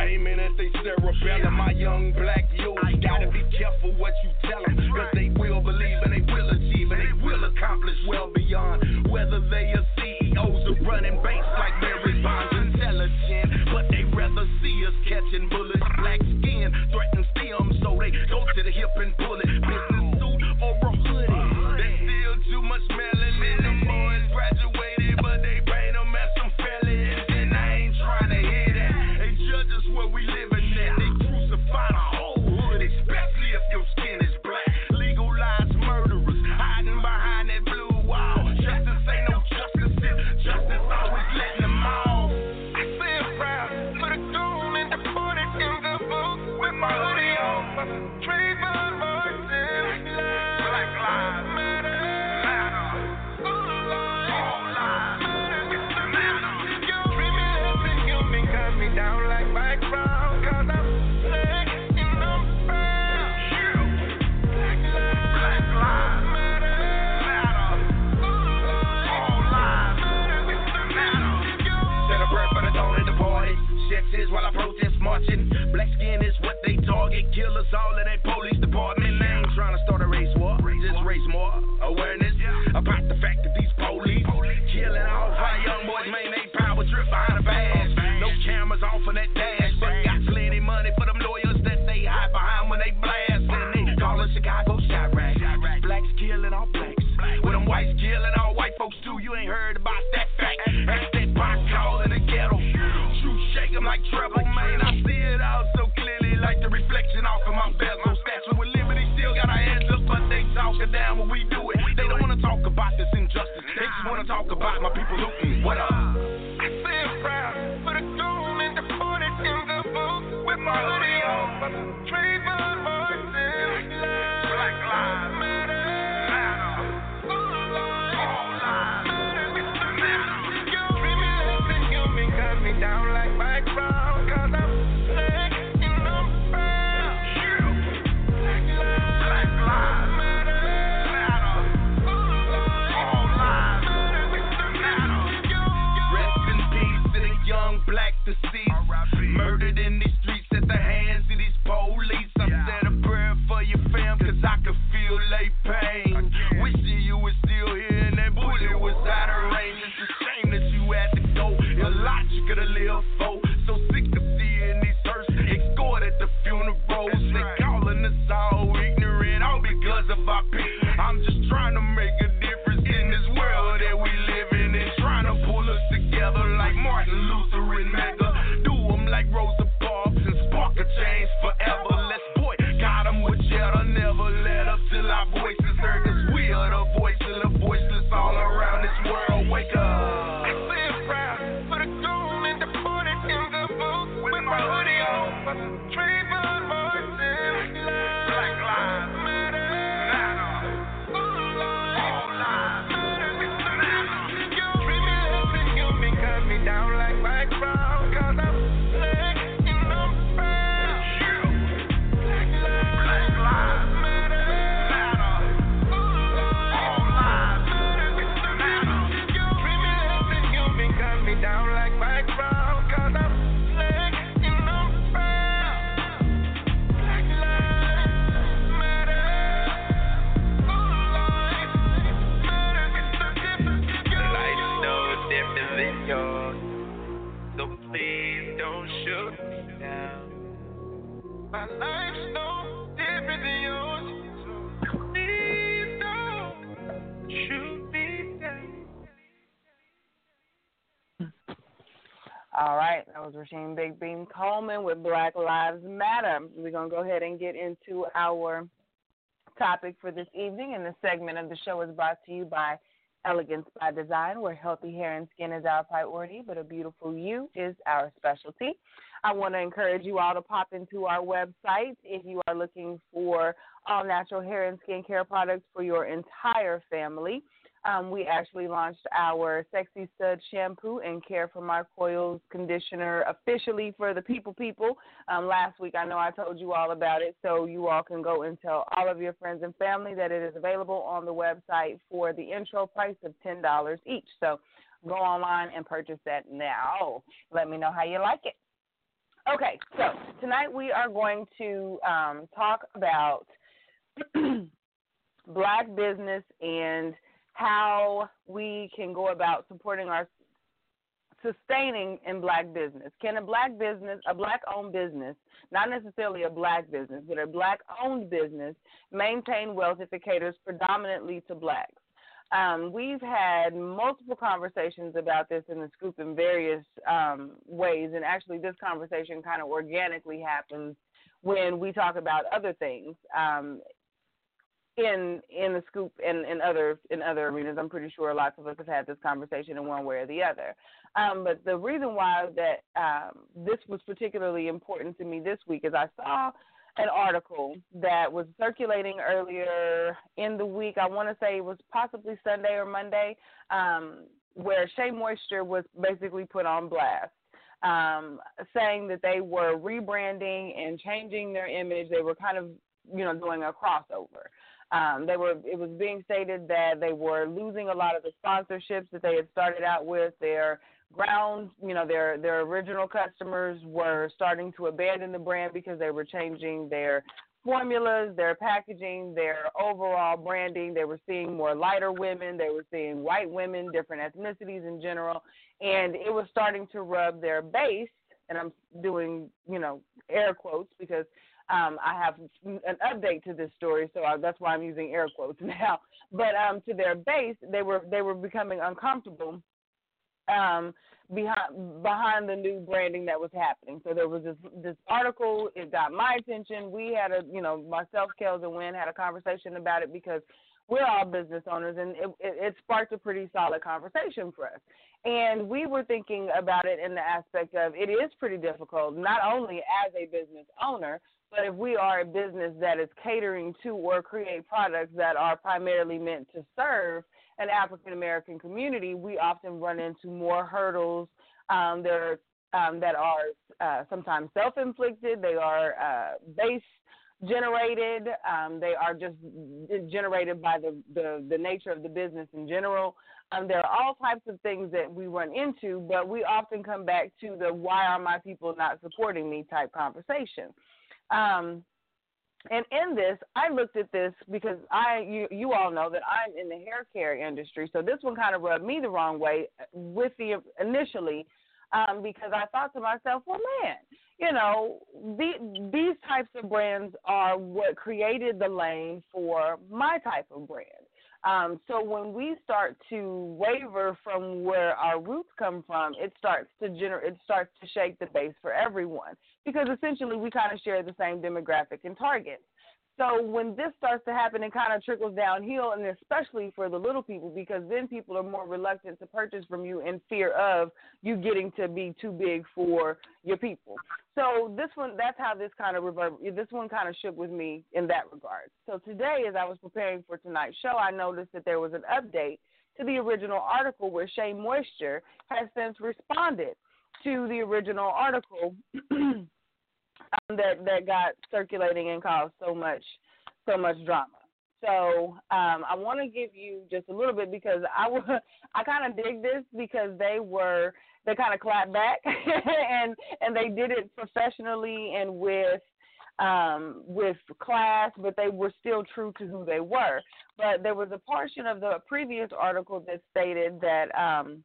aiming at they cerebellum. My young black youth, gotta be careful what you tell them, cause they will believe and they will achieve and they will accomplish well beyond whether they are CEOs or running banks like Mary Bonds, intelligent, but they rather see us catching bullets. Black skin so go to the hip and pull it. Business We're going to go ahead and get into our topic for this evening, and this segment of the show is brought to you by Elegance by Design, where healthy hair and skin is our priority, but a beautiful you is our specialty. I want to encourage you all to pop into our website if you are looking for all natural hair and skincare products for your entire family. Um, we actually launched our Sexy Stud shampoo and Care for My Coils conditioner officially for the people people. Um, last week, I know I told you all about it, so you all can go and tell all of your friends and family that it is available on the website for the intro price of $10 each. So go online and purchase that now. Let me know how you like it. Okay, so tonight we are going to um, talk about [clears throat] black business and how we can go about supporting our sustaining in black business. Can a black business, a black owned business, not necessarily a black business, but a black owned business, maintain wealth if it caters predominantly to blacks? Um, we've had multiple conversations about this in the scoop in various um, ways, and actually, this conversation kind of organically happens when we talk about other things. Um, in in the scoop and in other in other arenas. I'm pretty sure lots of us have had this conversation in one way or the other. Um, but the reason why that um, this was particularly important to me this week is I saw an article that was circulating earlier in the week. I want to say it was possibly Sunday or Monday, um, where Shea Moisture was basically put on blast. Um, saying that they were rebranding and changing their image. They were kind of, you know, doing a crossover. Um, they were. It was being stated that they were losing a lot of the sponsorships that they had started out with. They're ground, you know, their their original customers were starting to abandon the brand because they were changing their formulas, their packaging, their overall branding. They were seeing more lighter women, they were seeing white women, different ethnicities in general, and it was starting to rub their base. And I'm doing, you know, air quotes because um, I have an update to this story, so I, that's why I'm using air quotes [laughs] now. But um, to their base, they were they were becoming uncomfortable um, behind behind the new branding that was happening. So there was this this article. It got my attention. We had a you know myself, Kellz, and Wynn had a conversation about it because we're all business owners, and it, it, it sparked a pretty solid conversation for us. And we were thinking about it in the aspect of it is pretty difficult, not only as a business owner, but if we are a business that is catering to or create products that are primarily meant to serve an African American community, we often run into more hurdles um, that are um, that are uh, sometimes self-inflicted. They are uh, base generated. Um, they are just generated by the, the, the nature of the business in general. Um, there are all types of things that we run into, but we often come back to the "why are my people not supporting me" type conversation. Um, and in this, I looked at this because I, you, you all know that I'm in the hair care industry, so this one kind of rubbed me the wrong way with the initially, um, because I thought to myself, well, man, you know, the, these types of brands are what created the lane for my type of brand. Um, so when we start to waver from where our roots come from, it starts to gener- it starts to shake the base for everyone because essentially we kind of share the same demographic and target. So when this starts to happen, it kind of trickles downhill, and especially for the little people, because then people are more reluctant to purchase from you in fear of you getting to be too big for your people. So this one, that's how this kind of reverb. This one kind of shook with me in that regard. So today, as I was preparing for tonight's show, I noticed that there was an update to the original article where Shea Moisture has since responded to the original article. [clears throat] um, that that got circulating and caused so much so much drama. So um, I want to give you just a little bit because I [laughs] I kind of dig this because they were they kind of clapped back [laughs] and and they did it professionally and with um, with class, but they were still true to who they were. But there was a portion of the previous article that stated that um,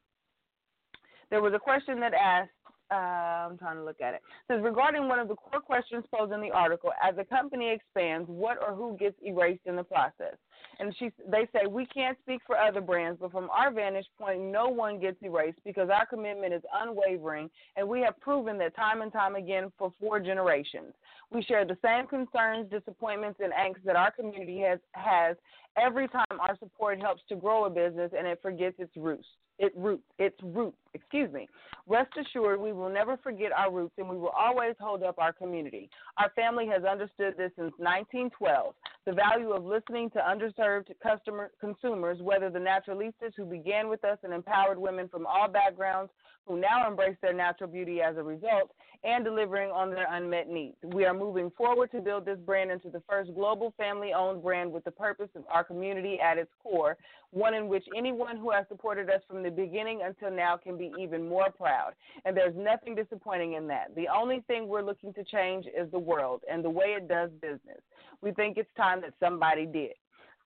there was a question that asked uh, I'm trying to look at it. it. Says regarding one of the core questions posed in the article, as a company expands, what or who gets erased in the process? And she, they say we can't speak for other brands, but from our vantage point, no one gets erased because our commitment is unwavering, and we have proven that time and time again for four generations. We share the same concerns, disappointments, and angst that our community has has every time our support helps to grow a business and it forgets its roots it roots, its roots, excuse me. Rest assured, we will never forget our roots and we will always hold up our community. Our family has understood this since 1912. The value of listening to underserved customer consumers, whether the naturalistas who began with us and empowered women from all backgrounds who now embrace their natural beauty as a result, and delivering on their unmet needs. We are moving forward to build this brand into the first global family owned brand with the purpose of our community at its core, one in which anyone who has supported us from the beginning until now can be even more proud. And there's nothing disappointing in that. The only thing we're looking to change is the world and the way it does business. We think it's time that somebody did.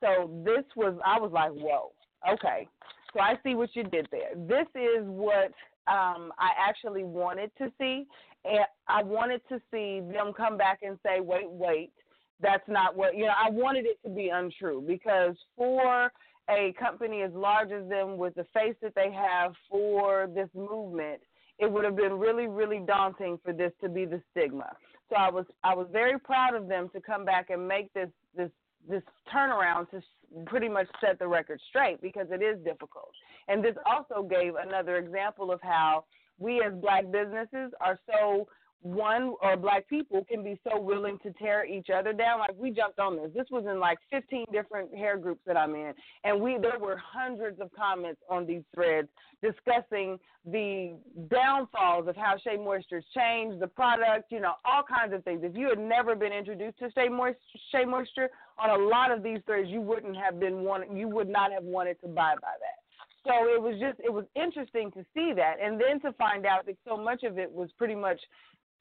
So this was, I was like, whoa, okay. So I see what you did there. This is what um, I actually wanted to see, and I wanted to see them come back and say, wait, wait, that's not what, you know, I wanted it to be untrue because for a company as large as them with the face that they have for this movement, it would have been really, really daunting for this to be the stigma. So I was I was very proud of them to come back and make this this this turnaround to pretty much set the record straight because it is difficult. And this also gave another example of how we as black businesses are so one or black people can be so willing to tear each other down. Like we jumped on this. This was in like 15 different hair groups that I'm in, and we there were hundreds of comments on these threads discussing the downfalls of how Shea Moisture's changed the product. You know, all kinds of things. If you had never been introduced to Shea Moisture, Shea Moisture on a lot of these threads, you wouldn't have been wanted. You would not have wanted to buy by that. so it was just it was interesting to see that, and then to find out that so much of it was pretty much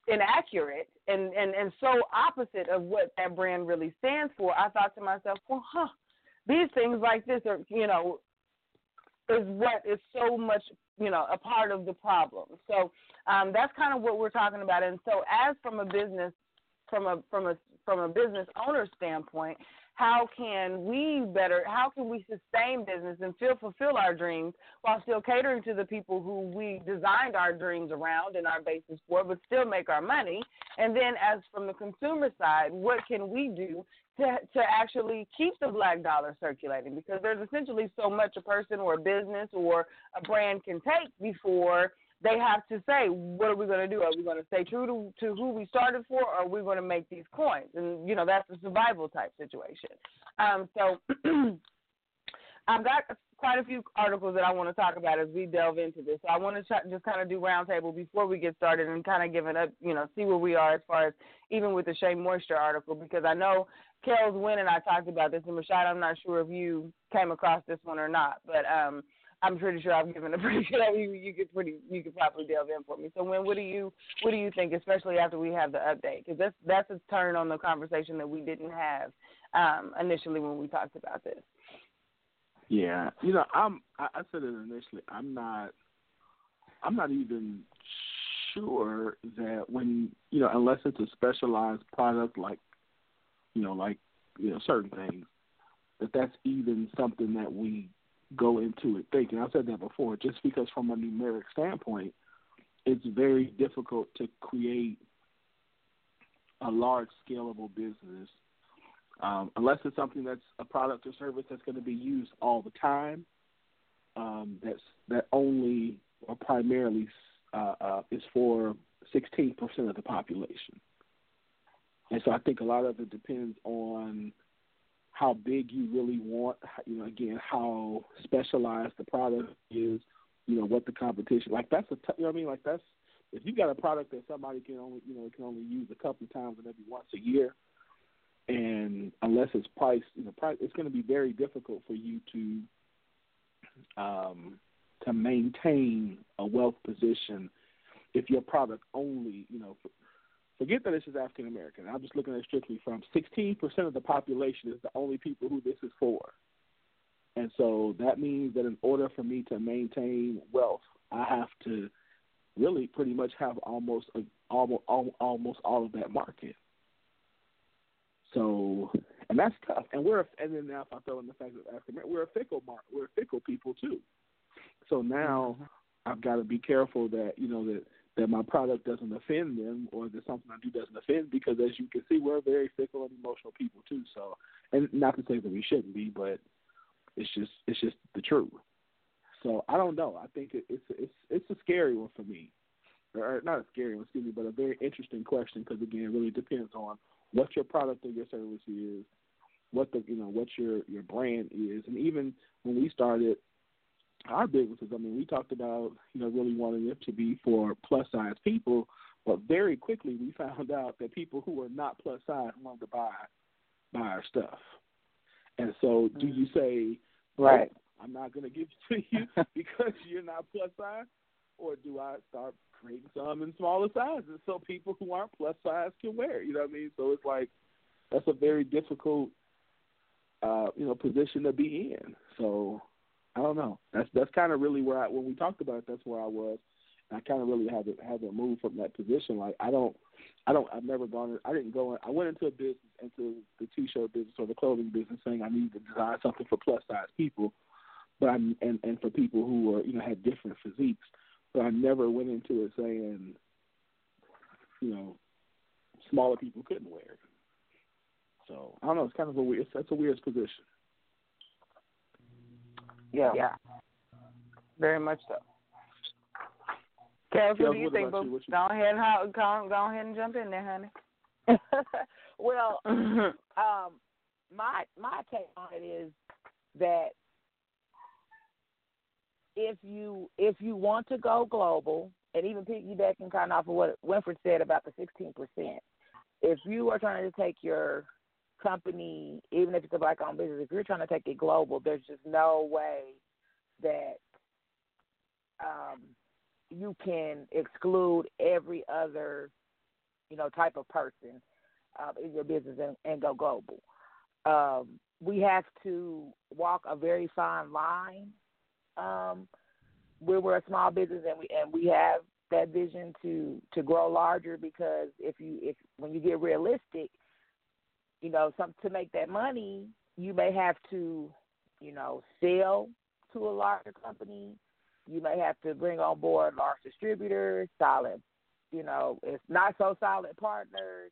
inaccurate and and and so opposite of what that brand really stands for. I thought to myself, well, huh, these things like this are you know is what is so much you know a part of the problem. So um, that's kind of what we're talking about. And so as from a business from a from a from a business owner standpoint, how can we better how can we sustain business and still fulfill our dreams while still catering to the people who we designed our dreams around and our basis for but still make our money? And then as from the consumer side what can we do to to actually keep the black dollar circulating? Because there's essentially so much a person or a business or a brand can take before they have to say, what are we going to do? Are we going to stay true to, to who we started for, or are we going to make these coins? And you know, that's a survival type situation. Um, so [clears throat] I've got quite a few articles that I want to talk about as we delve into this. So I want to ch- just kind of do roundtable before we get started and kind of give it up, you know, see where we are as far as even with the Shea Moisture article because I know Kellz Wynn and I talked about this, and Rashaad, I'm not sure if you came across this one or not, but um, I'm pretty sure I've given a [laughs] pretty good. You, you could pretty, you could probably delve in for me. So, when what do you, what do you think, especially after we have the update? Because that's that's a turn on the conversation that we didn't have um, initially when we talked about this. Yeah, you know, I'm. I, I said it initially. I'm not. I'm not even sure that when you know, unless it's a specialized product like, you know, like you know, certain things, that that's even something that we go into it thinking. I said that before. Just because from a numeric standpoint, it's very difficult to create a large scalable business um, unless it's something that's a product or service that's going to be used all the time. Um, that's that only or primarily uh, uh, is for 16% of the population. And so I think a lot of it depends on how big you really want, you know, again, how specialized the product is, you know, what the competition, like that's a, t- you know what I mean? Like that's, if you got a product that somebody can only, you know, can only use a couple of times or maybe once a year, and unless it's priced, you know, price, it's going to be very difficult for you to, um, to maintain a wealth position if your product only, you know, forget that this is African American. I'm just looking at it strictly from 16% of the population is the only people who this is for. And so that means that in order for me to maintain wealth, I have to really pretty much have almost a, almost almost all of that market. So, and that's tough. And we're and then now if I throw in the fact that African American, we're a fickle market, we're a fickle people too. So now mm-hmm. I've got to be careful that you know that that my product doesn't offend them or that something I do doesn't offend because as you can see we're very fickle and emotional people too. So and not to say that we shouldn't be, but it's just it's just the truth. So I don't know. I think it, it's it's it's a scary one for me, or not a scary one, excuse me, but a very interesting question because again, it really depends on what your product or your service is, what the you know what your your brand is, and even when we started our businesses. I mean, we talked about you know really wanting it to be for plus size people, but very quickly we [laughs] found out that people who are not plus size wanted to buy buy our stuff. And so, do you say, right? Oh, I'm not going to give it to you [laughs] because you're not plus size, or do I start creating some in smaller sizes so people who aren't plus size can wear? It, you know what I mean? So it's like that's a very difficult, uh, you know, position to be in. So I don't know. That's that's kind of really where I when we talked about it, that's where I was. And I kind of really had to had to move from that position. Like I don't, I don't, I've never gone. I didn't go. In, I went into a business, into the t-shirt business or the clothing business, saying I needed to design something for plus size people, but I and and for people who were you know had different physiques. But I never went into it saying, you know, smaller people couldn't wear it. So I don't know. It's kind of a weird. That's a weird position. Yeah. Yeah. Very much so. Kelsey, what do you think? You, you... Go ahead and go, go ahead and jump in there, honey. [laughs] well, [laughs] um, my my take on it is that if you if you want to go global, and even piggybacking kind of off of what Winfred said about the sixteen percent, if you are trying to take your company, even if it's a black owned business, if you're trying to take it global, there's just no way that um, you can exclude every other, you know, type of person uh, in your business and, and go global. Um, we have to walk a very fine line. Um, where we're a small business and we and we have that vision to to grow larger because if you if when you get realistic, you know, some to make that money, you may have to, you know, sell to a larger company. You may have to bring on board large distributors, solid, you know, it's not so solid partners.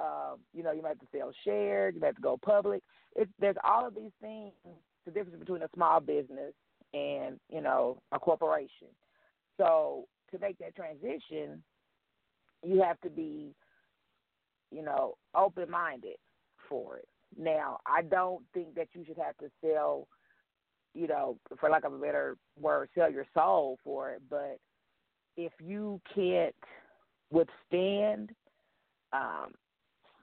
Um, you know, you might have to sell shares, you might have to go public. There's all of these things. The difference between a small business and you know a corporation. So to make that transition, you have to be, you know, open minded for it. Now, I don't think that you should have to sell, you know, for lack of a better word, sell your soul for it. But if you can't withstand um,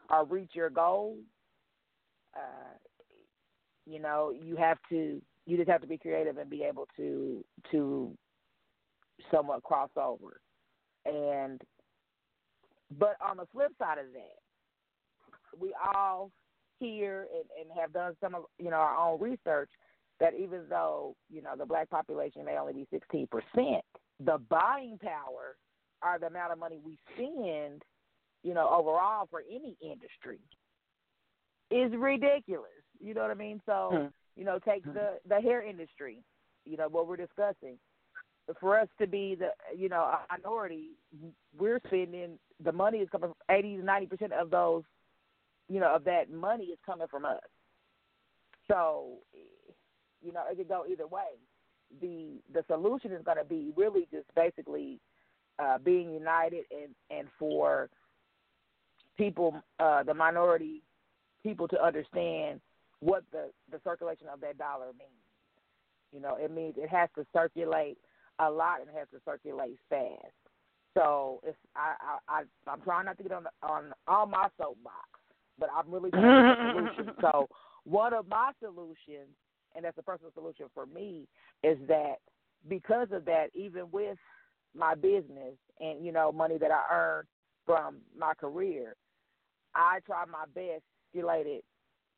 or reach your goals, uh, you know, you have to you just have to be creative and be able to to somewhat cross over. And but on the flip side of that, we all hear and, and have done some of you know our own research that even though you know the black population may only be sixteen percent, the buying power or the amount of money we spend, you know, overall for any industry is ridiculous. You know what I mean? So, Hmm. you know, take the the hair industry, you know, what we're discussing. For us to be the you know, a minority, we're spending the money is coming eighty to ninety percent of those you know, of that money is coming from us. So, you know, it could go either way. The the solution is going to be really just basically uh, being united and and for people, uh, the minority people, to understand what the the circulation of that dollar means. You know, it means it has to circulate a lot and it has to circulate fast. So if I I, I I'm trying not to get on the, on on my soapbox, but I'm really trying to get a solution. [laughs] So one of my solutions, and that's a personal solution for me, is that because of that, even with my business and you know money that I earn from my career, I try my best to relate it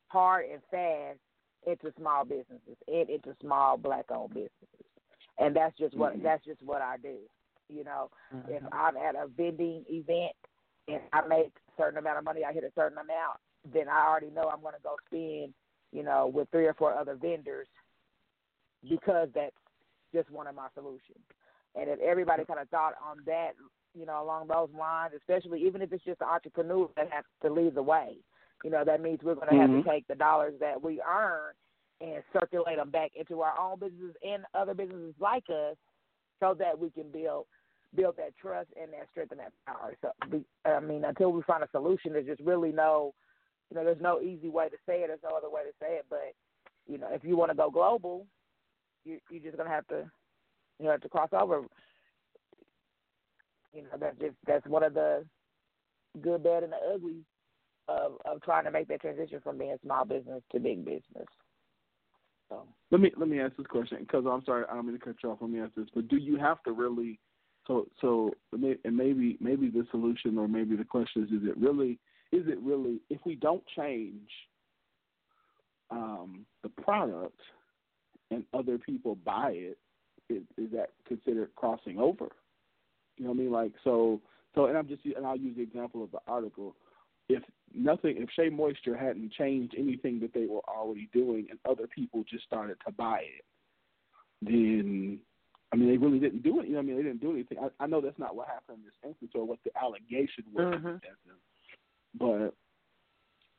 hard and fast into small businesses and into small black owned businesses. And that's just what Mhm. that's just what I do. You know, if Mhm. I'm at a vending event and I make a certain amount of money, I hit a certain amount, then I already know I'm going to go spend, you know, with three or four other vendors because that's just one of my solutions. And if everybody kind of thought on that, you know, along those lines, especially even if it's just an entrepreneur that has to lead the way, you know, that means we're going to have Mhm. to take the dollars that we earn and circulate them back into our own businesses and other businesses like us, so that we can build build that trust and that strength and that power. So, I mean, until we find a solution, there's just really no, you know, there's no easy way to say it. There's no other way to say it. But you know, if you want to go global, you you're just gonna have to, you know, have to cross over. You know, that's just that's one of the good, bad, and the ugly of of trying to make that transition from being small business to big business. So. Let me let me ask this question because I'm sorry I don't mean to cut you off. Let me ask this, but do you have to really? So so and maybe maybe the solution or maybe the question is: Is it really? Is it really? If we don't change um, the product and other people buy it, is, is that considered crossing over? You know what I mean? Like so so and I'm just and I'll use the example of the article. If nothing, if Shea Moisture hadn't changed anything that they were already doing, and other people just started to buy it, then I mean they really didn't do it. You know, what I mean they didn't do anything. I, I know that's not what happened in this instance or what the allegation was. Mhm. But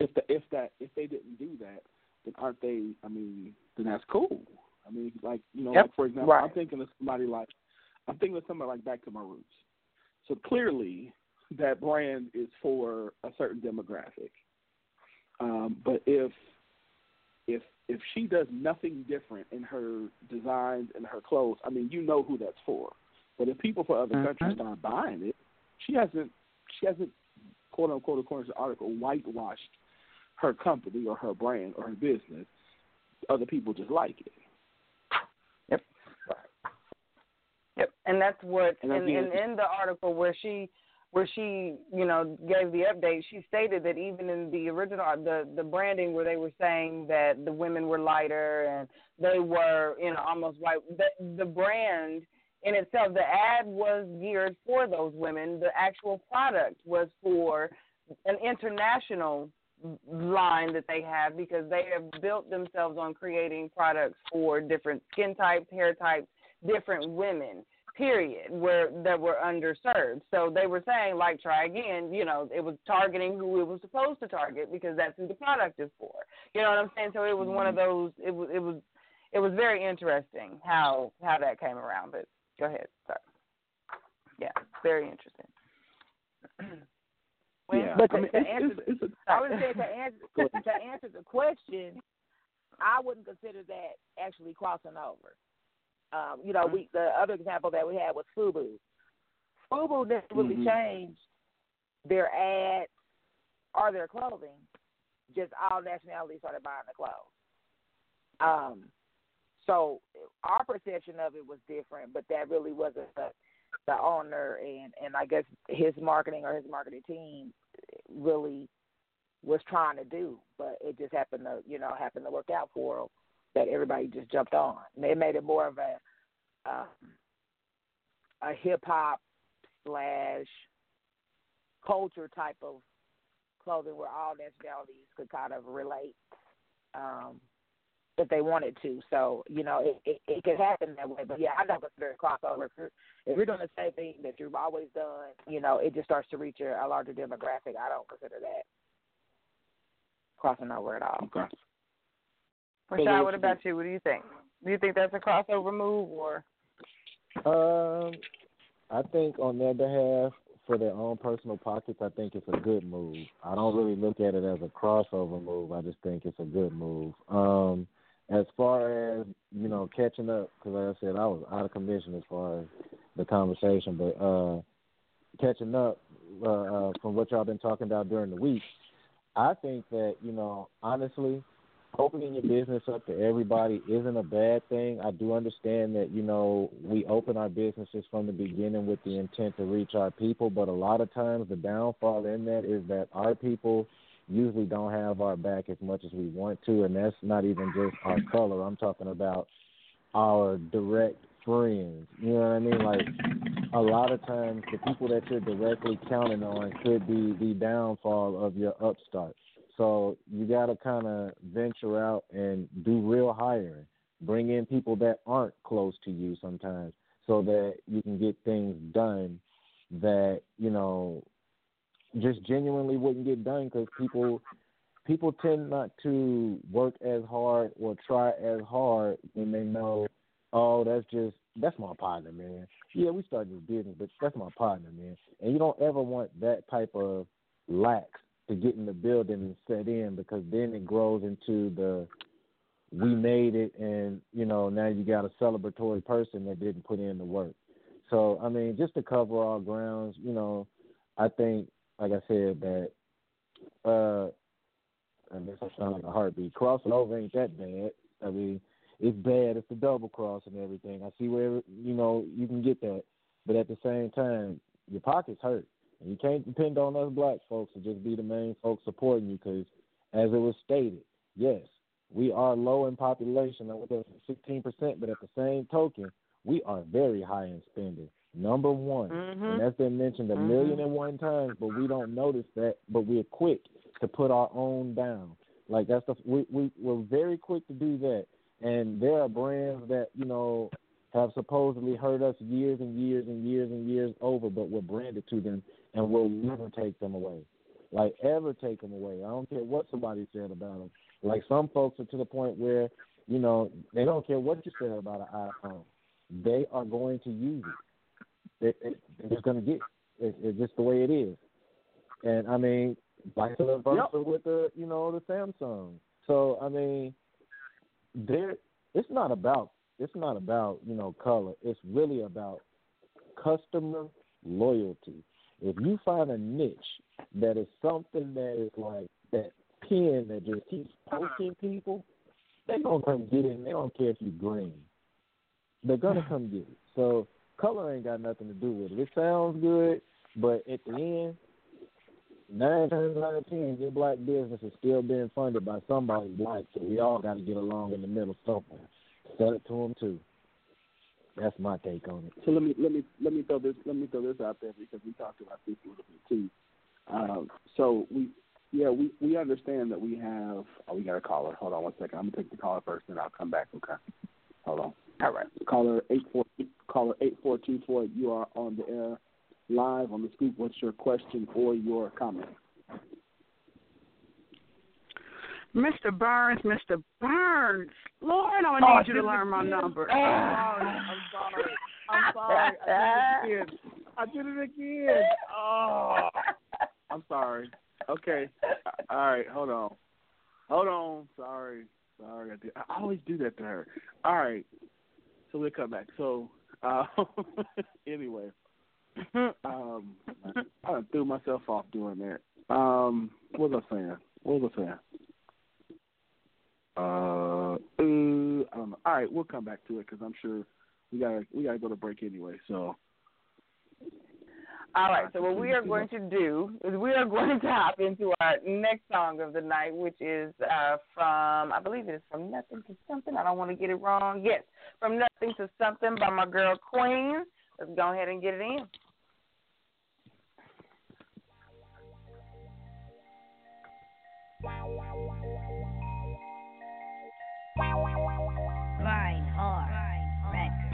if the if that if they didn't do that, then aren't they? I mean, then that's cool. I mean, like you know, Yep. like for example, I'm thinking of somebody like I'm thinking of somebody like Back to My Roots. So clearly, that brand is for a certain demographic. Um, but if if if she does nothing different in her designs and her clothes, I mean, you know who that's for. But if people from other Mhm. countries start buying it, she hasn't she hasn't quote unquote according to the article whitewashed her company or her brand or her business. Other people just like it. Yep. Yep. And that's what And in, in in the article where she where she you know gave the update, she stated that even in the original the the branding where they were saying that the women were lighter and they were you know almost white, the the brand in itself, the ad was geared for those women. The actual product was for an international line that they have because they have built themselves on creating products for different skin types, hair types, different women. Period, where that were underserved. So they were saying, like, try again. You know, it was targeting who it was supposed to target because that's who the product is for. You know what I'm saying? So it was one of mm-hmm. those. It was. It was. It was very interesting how how that came around. But go ahead. Sorry. Yeah, very interesting. [clears throat] Well, yeah, but I to, mean, to it's, answer, it's, it's a, I would say to answer [laughs] to answer the question, I wouldn't consider that actually crossing over. Um, you know, we the other example that we had was FUBU. FUBU didn't really Mhm. change their ads or their clothing. Just all nationalities started buying the clothes. Um, so our perception of it was different, but that really wasn't the, the owner and and I guess his marketing or his marketing team really was trying to do, but it just happened to you know happened to work out for them that everybody just jumped on. They made it more of a um, a hip hop slash culture type of clothing where all nationalities could kind of relate um, if they wanted to. So you know it, it it could happen that way. But yeah, I don't consider it crossover. If you're, if you're doing the same thing that you've always done, you know it just starts to reach a, a larger demographic. I don't consider that crossing over at all. okay. Rashaad, what about you? What do you think? Do you think that's a crossover move or? Um, I think on their behalf, for their own personal pockets, I think it's a good move. I don't really look at it as a crossover move. I just think it's a good move. Um, as far as you know, catching up, because like I said, I was out of commission as far as the conversation, but uh, catching up uh, uh, from what y'all been talking about during the week, I think that you know, honestly, opening your business up to everybody isn't a bad thing. I do understand that, you know, we open our businesses from the beginning with the intent to reach our people, but a lot of times the downfall in that is that our people usually don't have our back as much as we want to, and that's not even just our color. I'm talking about our direct friends. You know what I mean? Like a lot of times the people that you're directly counting on could be the downfall of your upstart. So you got to kind of venture out and do real hiring. Bring in people that aren't close to you sometimes, so that you can get things done that you know just genuinely wouldn't get done because people people tend not to work as hard or try as hard when they know, oh, that's just that's my partner, man. Yeah, we started this business, but that's my partner, man. And you don't ever want that type of lax to get in the building and set in because then it grows into the we made it and you know now you got a celebratory person that didn't put in the work. So i mean just to cover all grounds you know i think like i said that uh i guess i sound like a heartbeat. Crossing over ain't that bad. I mean it's bad it's a double cross and everything. I see where you know you can get that. But at the same time your pockets hurt and you can't depend on us black folks to just be the main folks supporting you because, as it was stated, yes, we are low in population, with us 16%, but at the same token, we are very high in spending. Number one, Mhm. and that's been mentioned a Mhm. million and one times, but we don't notice that. But we're quick to put our own down. Like that's the we we we're very quick to do that. And there are brands that you know have supposedly hurt us years and years and years and years over, but we're branded to them and we'll never take them away. Like ever take them away. I don't care what somebody said about them. Like some folks are to the point where you know they don't care what you say about an iPhone. They are going to use it. They, they're just going to get it. It, It's just the way it is. And I mean, vice versa with the you know the Samsung. So I mean, there it's not about it's not about you know color. It's really about customer loyalty. If you find a niche that is something that is like that pin that just keeps poking people, they're gonna come get it. They don't care if you're green. They're gonna come get it. So color ain't got nothing to do with it. It sounds good, but at the end, nine times out of ten, your black business is still being funded by somebody black. So we all got to get along in the middle somewhere. Sell it to them too. That's my take on it. So let me let me let me throw this let me throw this out there because we talked about this a little bit too. Um, so we yeah we we understand that we have oh we got a caller. Hold on one second. I'm gonna take the caller first, and I'll come back. Okay. Hold on. All right. Caller eight four caller eight four two four. You are on the air live on the scoop. What's your question or your comment? Mr. Burns, Mr. Burns. Lord, I need Oh, you to learn my again. number. Oh, I'm sorry. I'm sorry. I did it [laughs] again. I did it again. Oh, I'm sorry. Okay. All right. Hold on. Hold on. Sorry. Sorry. I, did. I always do that to her. All right. So we'll come back. So uh, [laughs] anyway, um, I threw myself off doing that. Um, what was I saying? What was I saying? Uh, uh, I don't know. All right, we'll come back to it because I'm sure we gotta we gotta go to break anyway. So All right, so what we are going to do is we are [laughs] going to hop into our next song of the night, which is uh, from, I believe it is From Nothing to Something. I don't want to get it wrong. Yes, From Nothing to Something by my girl Queen. Let's go ahead and get it in. Grind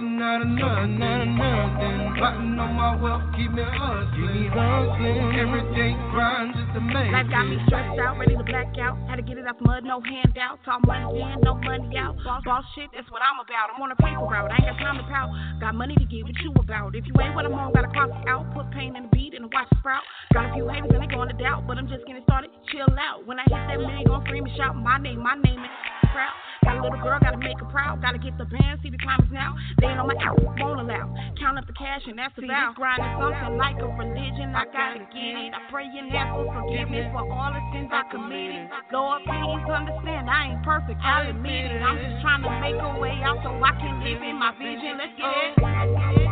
little something out of nothing, out of nothing. Plotting on my wealth, keep me hustling, hustling. Every day grind just to make Life got me stressed out, ready to black out. Had to get it out the mud, no handouts. All money in, no money out. Boss, boss shit, that's what I'm about. I'm on a paper route, I ain't got time to pout. Got money to give, what you about? If you ain't what I'm on, gotta cross it out. Put pain in the beat and watch it sprout. Got a few haters and they going to doubt, but I'm just getting started. Chill out. When I hit that million, gon' scream and shout my name, my name is proud. Got a little girl, gotta make her proud. Gotta get the band, see the time is now. They ain't on my out, won't allow. Count up the cash and that's vow. Grind is something like a religion, I gotta get it. I pray and ask for forgiveness for all the sins I committed. Lord, please understand, I ain't perfect, I'll admit it. I'm just trying to make a way out so I can live in my vision. Let's get it. Oh,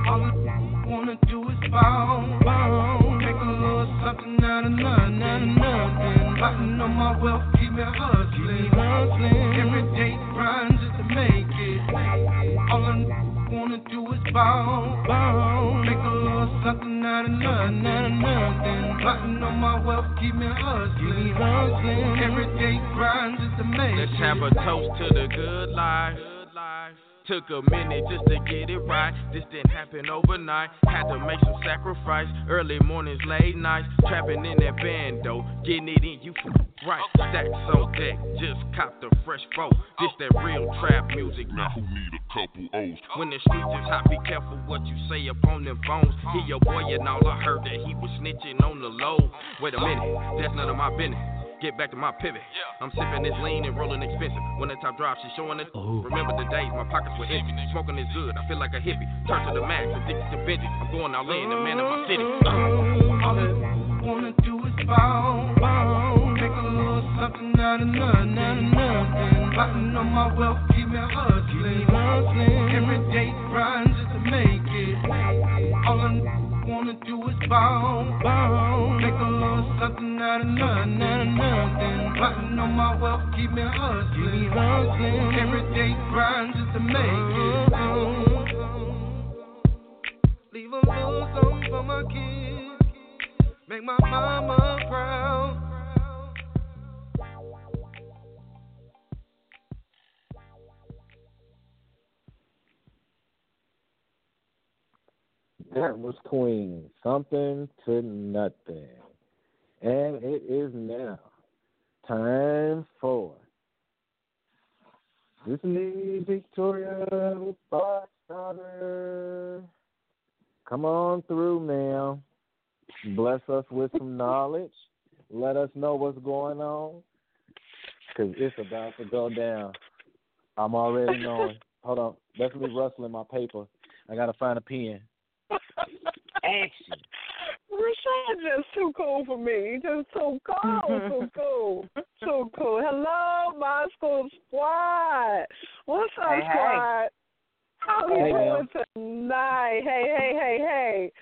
all I wanna do is ball, ball. Make a little something out of nothing, out of nothing. Plotting on my wealth, keep me hustling, hustling. Every is ball, ball. Make a little something out of nothing, out of nothing. Plotting on my wealth, keep me hustling, hustling. Every day grind just to make Let's have a toast to the good life. Took a minute just to get it right. This didn't happen overnight. Had to make some sacrifice. Early mornings, late nights. Trapping in that bando. Getting it in, you f- right. Stacks on deck. Just copped a fresh boat. This that real trap music. Now who need a couple O's? When the streets is hot, be careful what you say up on them phones. Hear your boy and all I heard that he was snitching on the low. Wait a minute, that's none of my business. Get back to my pivot. I'm sipping this lean and rolling expensive. When the top drops, she showing it. Remember the days my pockets were empty. Smoking is good, I feel like a hippie. Turn to the max, addicted to Benji. I'm going all in, the man of my city. Uh. All I wanna do is ball, ball. Make a little something out of nothing, out of nothing. Plotting on my wealth, keep me hustling, hustling. Every day grind just to make it. All I wanna do is ball, ball. Make a little something out of nothing, out of nothing. Plotting on my wealth, keep me hustling, hustling. Every day grind just to make it. Leave a little something for my kids. Make my mama proud. That was Queen. Something to nothing. And it is now time for Cicely Victoria Box. Come on through, ma'am. Bless us with some knowledge. Let us know what's going on. because it's about to go down. I'm already knowing. Hold on, that's me rustling my paper. I gotta find a pen. Action. Rashaad just too cool for me. Just too cool, too cool, too cool. Hello, my school squad. What's up, Hey, hey. squad? How you Hey, doing tonight? Hey, hey, hey, hey.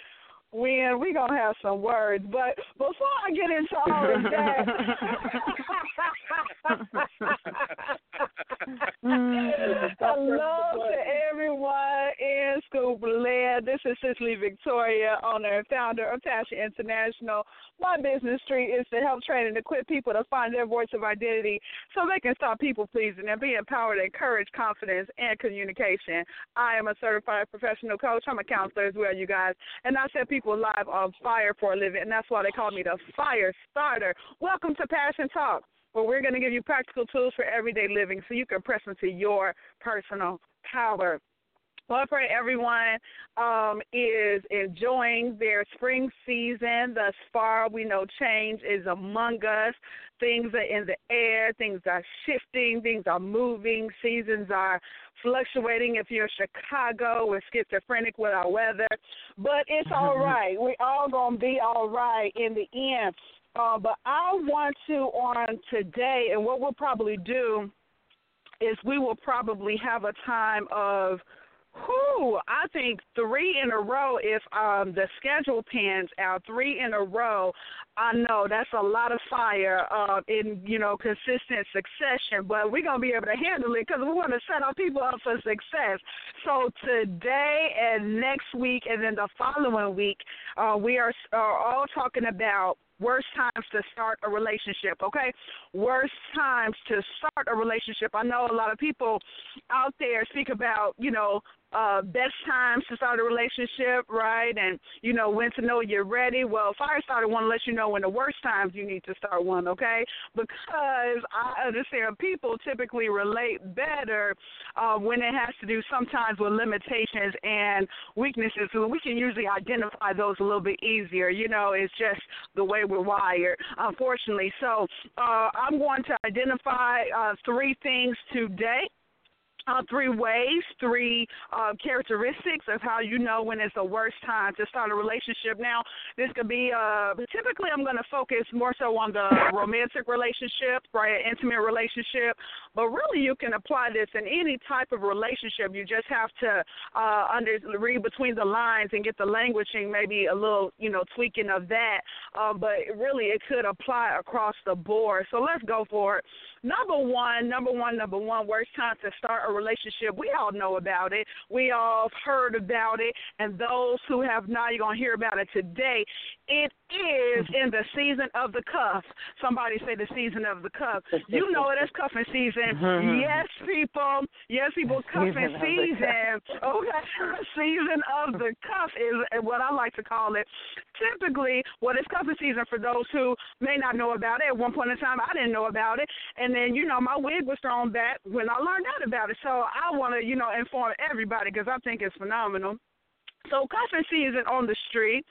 When we gonna have some words, but before I get into all of that, mm. [laughs] hello to everyone in Scoop Land. This is Cicely Victoria, owner and founder of Passion International. My business street is to help train and equip people to find their voice of identity so they can stop people pleasing and be empowered, encourage confidence and communication. I am a certified professional coach. I'm a counselor as well, you guys. And I set people live on fire for a living, and that's why they call me the fire starter. Welcome to Passion Talk, where we're going to give you practical tools for everyday living so you can press into your personal power. Well, I pray everyone um, is enjoying their spring season thus far. We know change is among us. Things are in the air. Things are shifting. Things are moving. Seasons are fluctuating. If you're in Chicago, we're schizophrenic with our weather. But it's all right. We're all going to be all right in the end. Uh, but I want to on today, and what we'll probably do is we will probably have a time of Whew, I think three in a row. If um, the schedule pans out three in a row, I know that's a lot of fire uh, in you know consistent succession. But we're gonna be able to handle it because we want to set our people up for success. So today and next week, and then the following week, uh, we are, are all talking about worst times to start a relationship, okay? Worst times to start a relationship. I know a lot of people out there speak about, you know, uh best times to start a relationship, right? And you know when to know you're ready. Well, Firestarter want to let you know when the worst times you need to start one, okay? Because I understand people typically relate better uh, when it has to do sometimes with limitations and weaknesses. So we can usually identify those a little bit easier. You know, it's just the way we're wired, unfortunately. So uh, I'm going to identify uh, three things today uh, three ways, three uh, characteristics of how you know when it's the worst time to start a relationship. Now, this could be uh, typically I'm going to focus more so on the romantic relationship, right, intimate relationship, but really you can apply this in any type of relationship. You just have to uh, under read between the lines and get the languaging, maybe a little, you know, tweaking of that. Uh, but really, it could apply across the board. So let's go for it. Number one, number one, number one, worst time to start a relationship. We all know about it. We all heard about it. And those who have not, you're going to hear about it today. It is in the season of the cuff. Somebody say the season of the cuff. You know it is cuffing season. yes, people. Yes, people. Cuffing Season. Okay. [laughs] season of the cuff is what I like to call it. Typically, what is cuffing season for those who may not know about it. At one point in time, I didn't know about it. And then, you know, my wig was thrown back when I learned out about it. So I want to, you know, inform everybody because I think it's phenomenal. So cuffing season on the street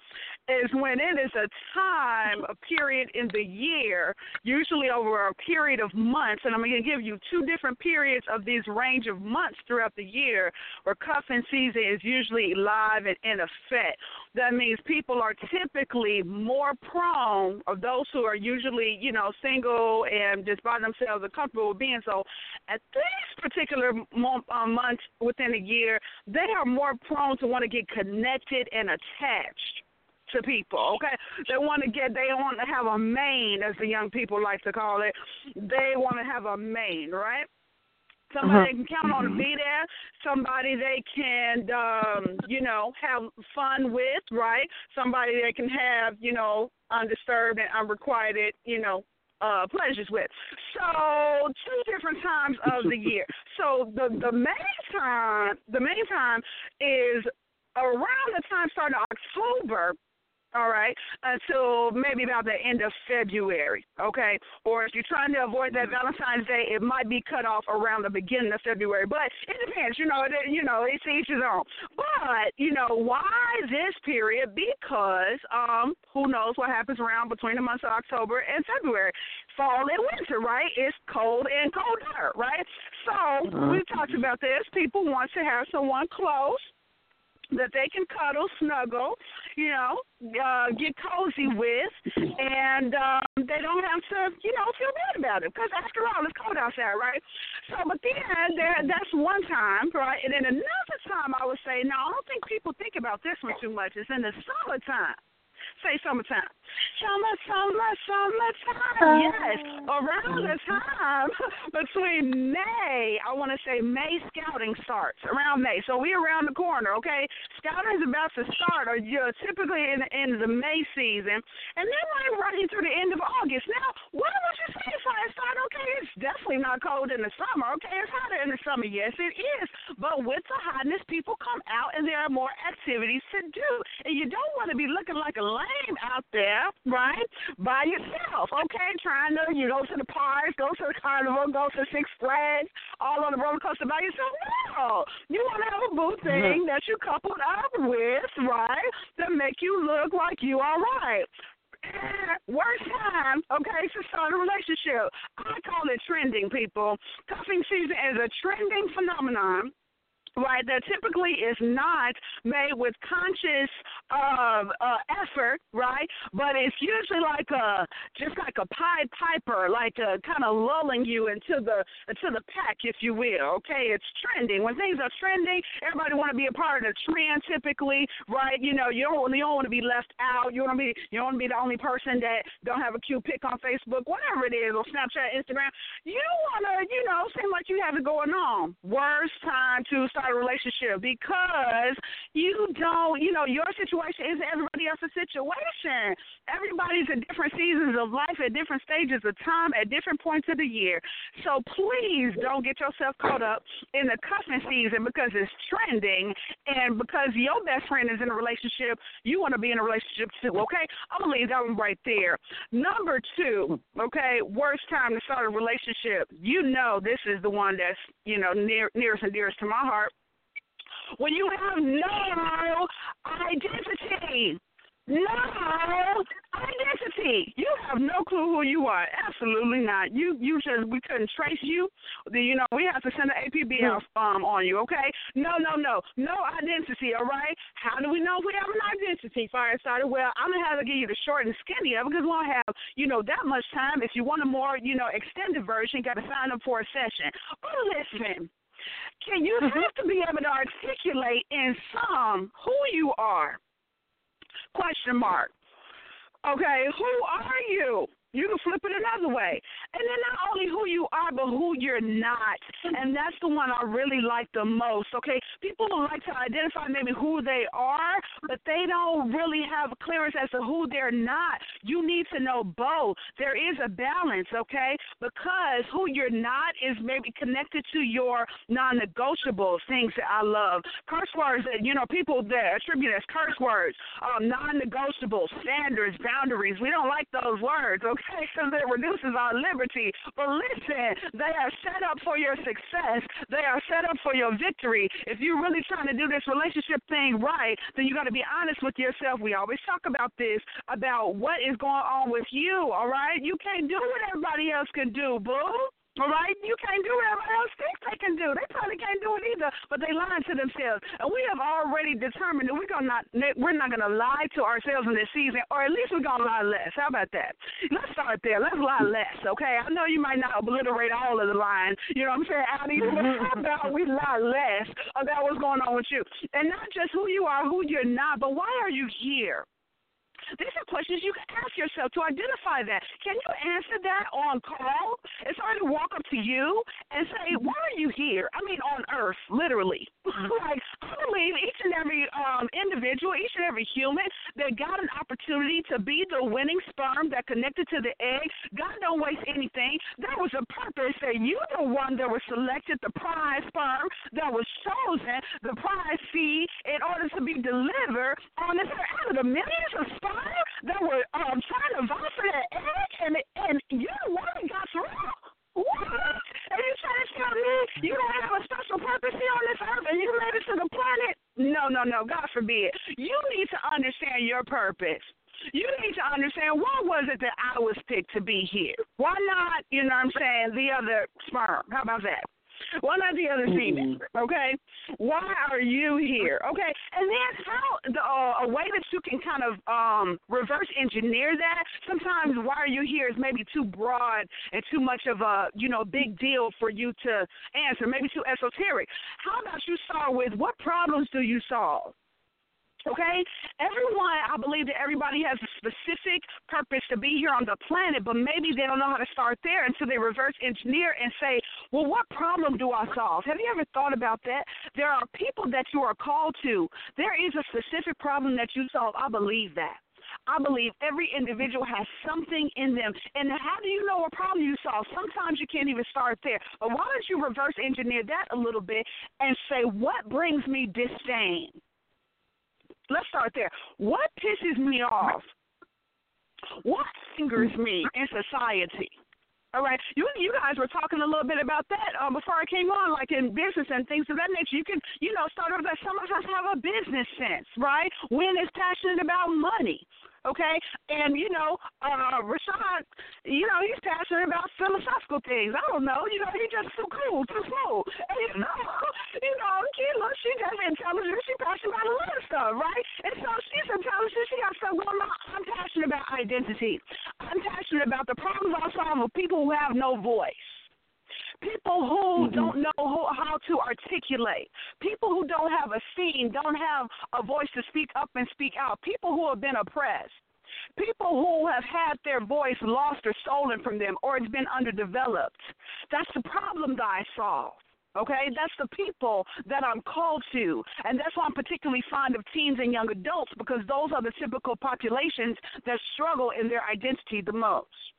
is when it is a time, a period in the year, usually over a period of months, and I'm going to give you two different periods of these range of months throughout the year where cuffing season is usually live and in effect. That means people are typically more prone, or those who are usually, you know, single and just by themselves are comfortable with being so, at these particular mo- uh, months within a year, they are more prone to want to get connected and attached to people. Okay, they want to get, they want to have a main, as the young people like to call it. They want to have a main, right? Somebody they can count on to be there. Somebody they can, um, you know, have fun with, right? Somebody they can have, you know, undisturbed and unrequited, you know, uh, pleasures with. So two different times of the [laughs] year. So the the main time, the main time is around the time starting October all right, until maybe about the end of February, okay? Or if you're trying to avoid that Valentine's Day, it might be cut off around the beginning of February. But it depends, you know. It, you know, it's each his own. But you know, why this period because um who knows what happens around between the months of October and February. Fall and winter, right? It's cold and colder, right? So we talked about this. People want to have someone close that they can cuddle, snuggle, you know, uh, get cozy with, and um, they don't have to, you know, feel bad about it. Because after all, it's cold outside, right? So, but then there, that's one time, right? And then another time, I would say, no, I don't think people think about this one too much. It's in the summertime. Say summertime. Summer, summer, summertime. Yes. Around the time between May, I want to say May scouting starts around May. So we're around the corner, okay? Scouting is about to start, or you're typically in the end of the May season, and then we're running through the end of August. Now, what would you say fire start? Okay, it's definitely not cold in the summer. Okay, it's hotter in the summer. Yes, it is. But with the hotness, people come out, and there are more activities to do, and you don't want to be looking like a lame out there, right? By yourself, okay? Trying to, you go to the parks, go to the carnival, go to Six Flags, all on the roller coaster by yourself. No, you want to have a boo thing that you coupled up with, right? That make you look like you all right. Worst time, okay, to start a relationship. I call it trending, people. Cuffing season is a trending phenomenon right, that typically is not made with conscious uh, uh, effort, right? But it's usually like a just like a Pied Piper, like a kind of lulling you into the into the pack, if you will. Okay, it's trending. When things are trending, everybody want to be a part of the trend. Typically, right? You know, you don't you don't want to be left out. You want to be you don't want to be the only person that don't have a cute pic on Facebook, whatever it is, or Snapchat, Instagram. You want to, you know, seem like you have it going on. Worst time to start a relationship because you don't, you know, your situation isn't everybody else's situation. Everybody's at different seasons of life, at different stages of time, at different points of the year. So please don't get yourself caught up in the cuffing season because it's trending and because your best friend is in a relationship, you want to be in a relationship too, okay? I'm going to leave that one right there. Number two, okay, worst time to start a relationship. You know this is the one that's, you know, near, nearest and dearest to my heart when you have no identity. No identity. You have no clue who you are. Absolutely not. You you just we couldn't trace you. You know we have to send an APB um on you. Okay? No no no no identity. All right. How do we know if we have an identity? Fire starter. Well, I'm gonna have to give you the short and skinny of it because we don't have you know that much time. If you want a more you know extended version, you got to sign up for a session. Oh, listen. Can you mm-hmm. have to be able to articulate in some who you are? Question mark. Okay, who are you? You can flip it another way. And then not only who you are, but who you're not. And that's the one I really like the most, okay? People like to identify maybe who they are, but they don't really have clearance as to who they're not. You need to know both. There is a balance, okay? Because who you're not is maybe connected to your non negotiables, things that I love. Curse words that, you know, people that attribute as curse words, um, non negotiables, standards, boundaries. We don't like those words, okay? Because it reduces our liberty. But listen, they are set up for your success. They are set up for your victory. If you're really trying to do this relationship thing right, then you got to be honest with yourself. We always talk about this, about what is going on with you, all right? You can't do what everybody else can do, boo. All right, you can't do what everybody else thinks they can do. They probably can't do it either, but they lying to themselves. And we have already determined that we're gonna not we're not gonna lie to ourselves in this season, or at least we're gonna lie less. How about that? Let's start there. Let's lie less, okay? I know you might not obliterate all of the lying. You know what I'm saying? You, but how about we lie less about what's going on with you, and not just who you are, who you're not, but why are you here? These are questions you can ask yourself to identify that. Can you answer that on call? It's hard to walk up to you and say, "Why are you here?" I mean, on Earth, literally. [laughs] like I believe each and every um, individual, each and every human that got an opportunity to be the winning sperm that connected to the egg. God don't waste anything. There was a purpose that you the one that was selected, the prize sperm that was chosen, the prize seed, in order to be delivered on this earth. Out of the millions of sperm that were um, trying to vote for that egg, and and you the one got through. What? And you trying to tell me you don't have a special purpose here on this earth, and you made it to the planet? No, no, no. God forbid. You need to understand your purpose. You need to understand why was it that I was picked to be here? Why not, you know what I'm saying, the other sperm? How about that? Why not the other female? Okay, why are you here? Okay, and then how the uh, a way that you can kind of um reverse engineer that. Sometimes why are you here is maybe too broad and too much of a you know big deal for you to answer. Maybe too esoteric. How about you start with what problems do you solve? Okay? Everyone, I believe that everybody has a specific purpose to be here on the planet, but maybe they don't know how to start there until they reverse engineer and say, well, what problem do I solve? Have you ever thought about that? There are people that you are called to. There is a specific problem that you solve. I believe that. I believe every individual has something in them. And how do you know what problem you solve? Sometimes you can't even start there. But why don't you reverse engineer that a little bit and say, what brings me disdain? Let's start there. What pisses me off? What angers me in society? All right, you you guys were talking a little bit about that um, before I came on, like in business and things of that nature. You can, you know, start off that some of us have a business sense, right? Wynn is passionate about money okay? And you know, uh Rashaad, you know, he's passionate about philosophical things. I don't know, you know, he's just too cool, too smooth. And, you know, [laughs] you know, Keela, she just intelligent, she passionate about a lot of stuff, right? And so she's intelligent, she got stuff going on. I'm passionate about identity. I'm passionate about the problems I solve with people who have no voice. People who mm-hmm. don't know who, how to articulate. People who don't have a scene, don't have a voice to speak up and speak out. People who have been oppressed. People who have had their voice lost or stolen from them or it's been underdeveloped. That's the problem that I solve. Okay, that's the people that I'm called to. And that's why I'm particularly fond of teens and young adults because those are the typical populations that struggle in their identity the most.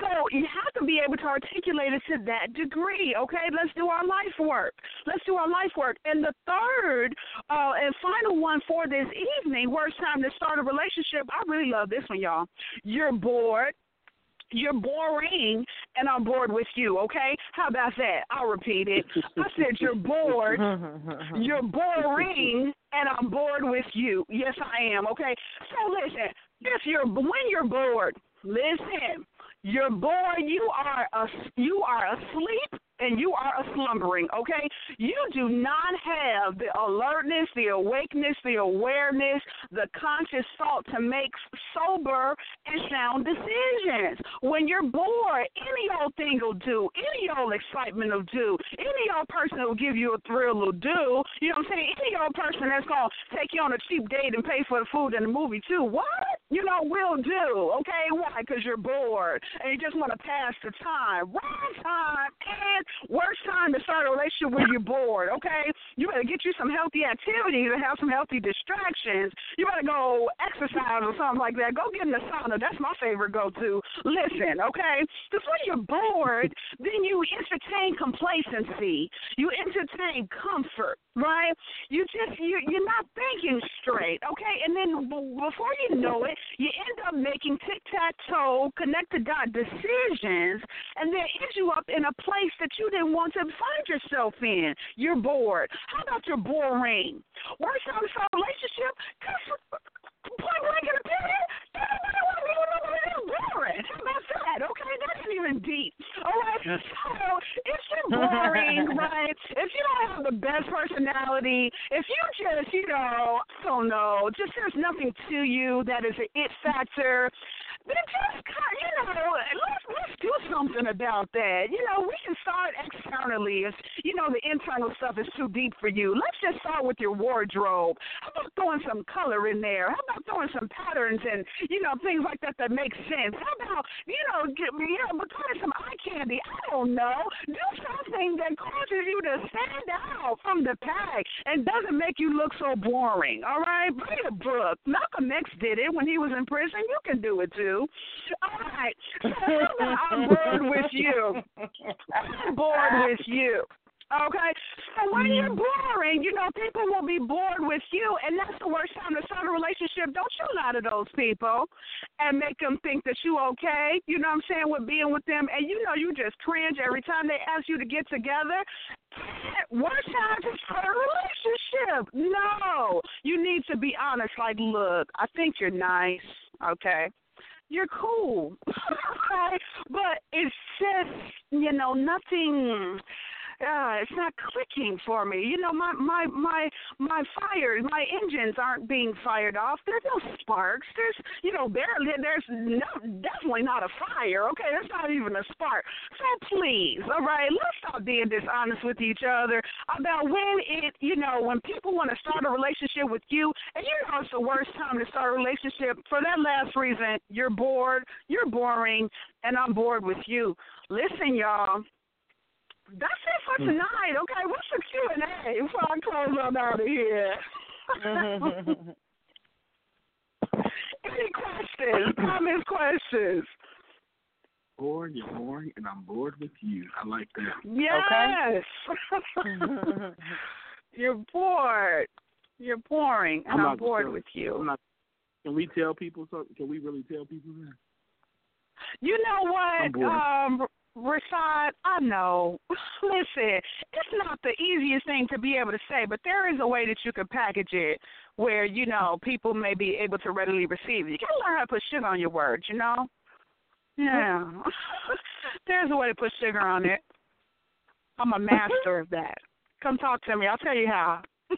So you have to be able to articulate it to that degree. Okay, let's do our life work. Let's do our life work. And the third uh, and final one for this evening, worst time to start a relationship. I really love this one, y'all. You're bored you're boring and I'm bored with you, okay? How about that? I'll repeat it. I said you're bored, [laughs] you're boring, and I'm bored with you. Yes, I am, okay? So listen, if you're when you're bored, listen, you're bored, you are a, you are asleep and you are a slumbering, okay? You do not have the alertness, the awakeness, the awareness, the conscious thought to make sober and sound decisions. When you're bored, any old thing will do, any old excitement will do, any old person that will give you a thrill will do. You know what I'm saying? Any old person that's going to take you on a cheap date and pay for the food and the movie too. What? You know, will do, okay? Why? Because you're bored and you just want to pass the time. Wrong time and worst time to start a relationship when you're bored, okay? You better get you some healthy activities and have some healthy distractions. You better go exercise or something like that. Go get in the sauna. That's my favorite go to. Listen, okay? Because when you're bored, then you entertain complacency. You entertain comfort, right? You just, you, you're not thinking straight, okay? And then b- before you know it, you end up making tic tac toe, connect the dot decisions, and then end you up in a place that you didn't want to find yourself in. You're bored. How about you're boring? Worst start a relationship? Point blank in the period, nobody want to be with nobody that's boring. How about that? Okay, that's even deep. All right, so if you're boring, [laughs] right? If you don't have the best personality, if you just, you know, I don't know, just there's nothing to you that is an it factor, then just you know, let's let's do something about that. You know, we can start externally. If you know the internal stuff is too deep for you, let's just start with your wardrobe. How about throwing some color in there? How about throwing some patterns and you know things like that that make sense? How about you know, get, you know, becoming some eye candy? I don't know. Do something that causes you to stand out from the pack and doesn't make you look so boring. All right, read a book. Malcolm X did it when he was in prison. You can do it too. All right. So [laughs] I'm bored with you. I'm bored with you. Okay? So when you're mm. boring, you know, people will be bored with you, and that's the worst time to start a relationship. Don't you lie to those people and make them think that you're okay, you know what I'm saying, with being with them. And you know, you just cringe every time they ask you to get together. Worst time to start a relationship. No. You need to be honest. Like, look, I think you're nice. Okay. You're cool. [laughs] okay. But it's just, you know, nothing uh, it's not clicking for me. You know, my my my my fires, my engines aren't being fired off. There's no sparks. There's you know barely. There's no definitely not a fire. Okay, that's not even a spark. So please, all right, let's stop being dishonest with each other about when it you know when people want to start a relationship with you, and you know it's the worst time to start a relationship for that last reason. You're bored. You're boring, and I'm bored with you. Listen, y'all. That's it for Hmm. tonight. Okay, what's the Q and A before I close on out of here? [laughs] Any questions? Comments? Questions? Bored, you're boring, and I'm bored with you. I like that. Yes. [laughs] You're bored. You're boring, and I'm I'm, bored with you. I'm not, can we tell people something? Can we really tell people that? You know I'm what, bored. um, Rashaad? I know. [laughs] Listen, it's not the easiest thing to be able to say, but there is a way that you can package it where you know people may be able to readily receive it. You gotta learn how to put sugar on your words. You know? Yeah. [laughs] There's a way to put sugar on it. I'm a master of that. Come talk to me. I'll tell you how. [laughs]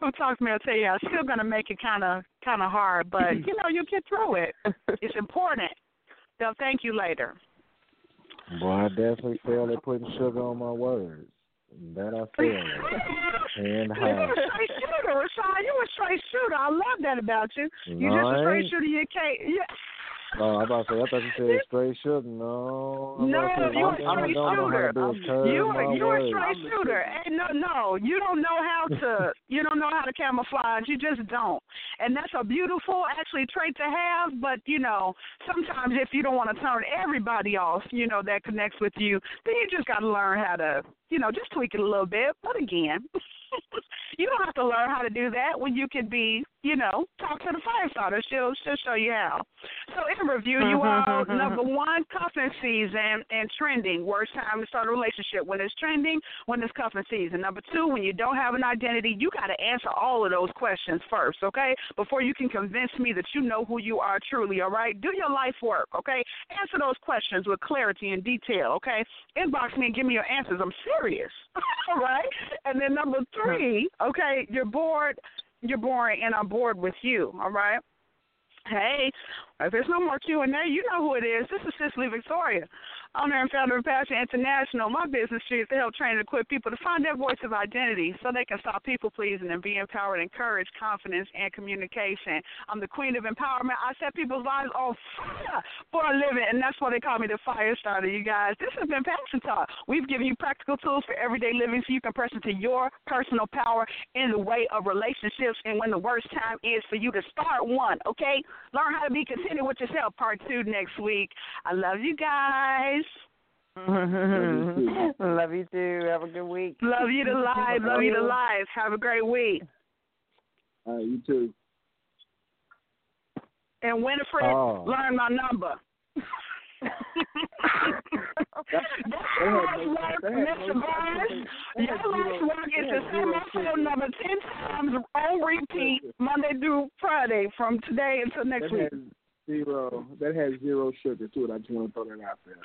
Come talk to me. I'll tell you how. It's still gonna make it kind of kind of hard, but [clears throat] you know you'll get through it. It's important. They'll thank you later. Boy, I definitely failed at putting sugar on my words. That I failed at. And You're a straight shooter, Rashaad. You're a straight shooter. I love that about you. You No, just a straight shooter. You can't. Yeah. Oh, I about to say, I thought you said straight sugar. No. I'm No, say, you're one a straight don't know how shooter. to do is curve You you're a straight shooter. And no, no, you don't know how to. [laughs] you don't know how to camouflage. You just don't. And that's a beautiful, actually, trait to have. But you know, sometimes if you don't want to turn everybody off, you know, that connects with you, then you just got to learn how to, you know, just tweak it a little bit. But again. [laughs] you don't have to learn how to do that when you can be, you know, talk to the fire starter. She'll she'll show you how. So in review, you mm-hmm, all mm-hmm, mm-hmm. number one, cuffing season and trending. Worst time to start a relationship when it's trending, when it's cuffing season. Number two, when you don't have an identity, you got to answer all of those questions first, okay? Before you can convince me that you know who you are truly. All right, do your life work, okay? Answer those questions with clarity and detail, okay? Inbox me and give me your answers. I'm serious, all [laughs] right? And then number three, okay, you're bored, you're boring, and I'm bored with you, all right? Hey, if there's no more Q and A, you know who it is. This is Cicely Victoria, owner and founder of Passion International. My business is to help train and equip people to find their voice of identity so they can stop people pleasing and be empowered, encourage confidence and communication. I'm the queen of empowerment. I set people's lives on fire for a living, and that's why they call me the fire starter. You guys, this has been Passion Talk. We've given you practical tools for everyday living so you can press into your personal power in the way of relationships and when the worst time is for you to start one. Okay, learn how to be contented with yourself. Part two next week. I love you guys. Mm-hmm. Love you too. Have a good week. Love you to [laughs] life. Love you to life. Have a great week. All right, you too. And Winfred, Oh. learn my number. That's hard work, Mr. Barnes. Your life's work is to send my phone number ten times on repeat Monday through Friday from today until next week. Has zero. That has zero sugar to it. I just want to throw that out there.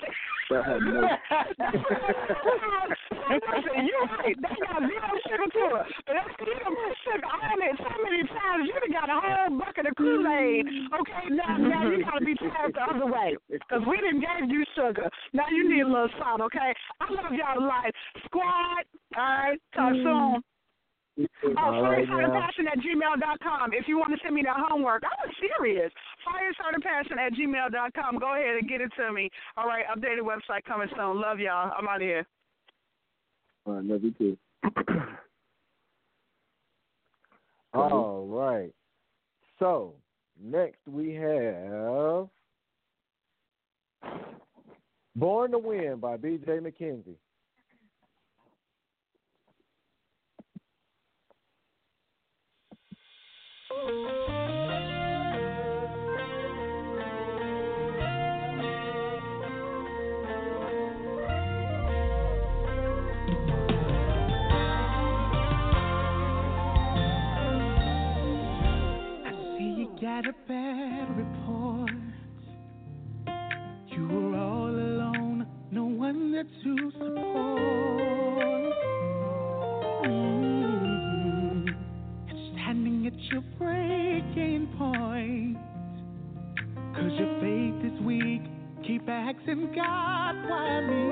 That has no. [laughs] Listen, you're right. That got zero sugar to it. But that's still more sugar on it so many times. You done got a whole bucket of Kool-Aid. Okay, now, now you got to be told the other way. Because we didn't gave you sugar. Now you need a little salt, okay? I love y'all to life. Squad, all right? Talk mm. soon. Oh, All right, firestarterpassion at gmail.com. If you want to send me that homework, I'm serious. Firestarterpassion at gmail.com. Go ahead and get it to me. All right, updated website coming soon. Love y'all. I'm out of here. All right, love you too. [clears throat] All right. So next we have Born to Win by B.J. McKenzie. got a bad report. You were all alone, no one there to support. back asking God why me.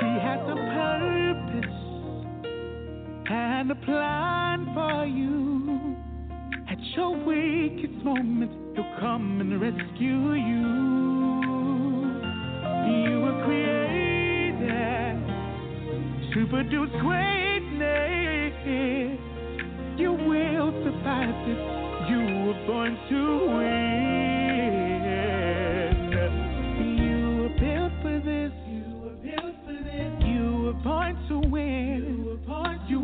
He has a purpose and a plan for you. At your weakest moment, He'll come and rescue you. You were created to produce greatness. You will survive this. You were born to win.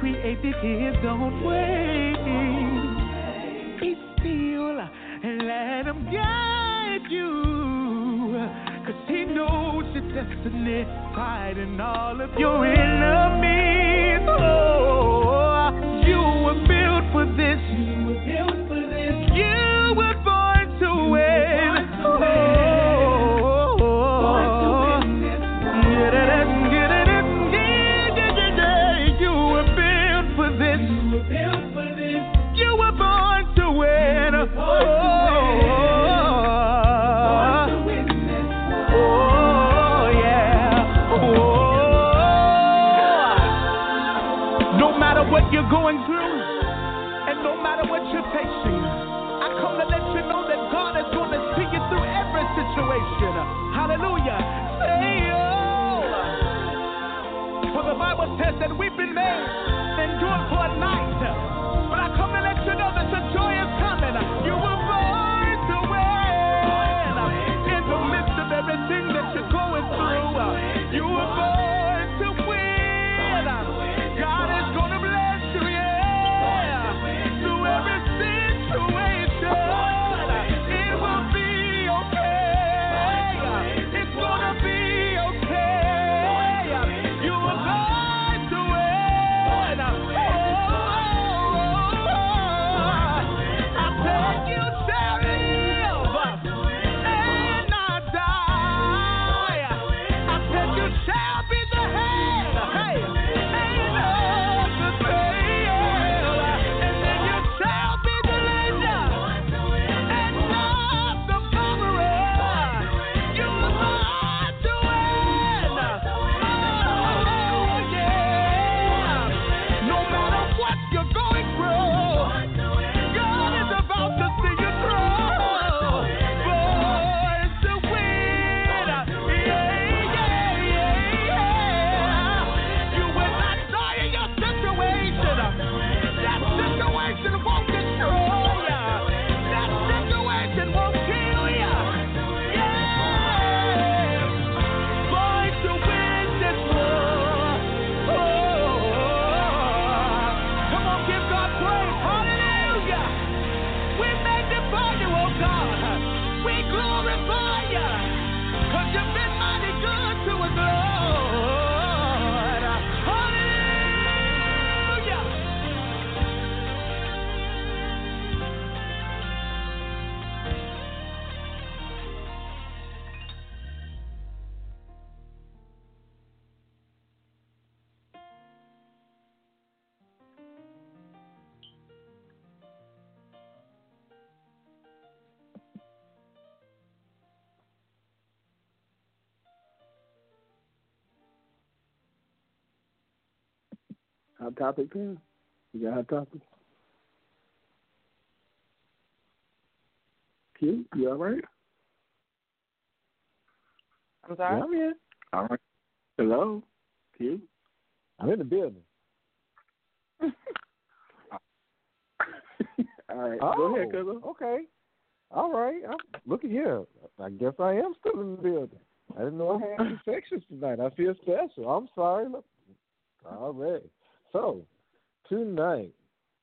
created here, don't wait. Be still and let him guide you. Cause he knows your destiny, fighting all of your enemies. Oh, you were built for this. night. topic there? You got a topic? Q, you all right? I'm sorry? Yeah, I'm here. All right. Hello? Q? I'm in the building. [laughs] all right. Oh, Go ahead, oh, cousin. Okay. All right. I'm, look at here. I guess I am still in the building. I didn't know I had [laughs] any sections tonight. I feel special. I'm sorry. Look, all right. So, tonight,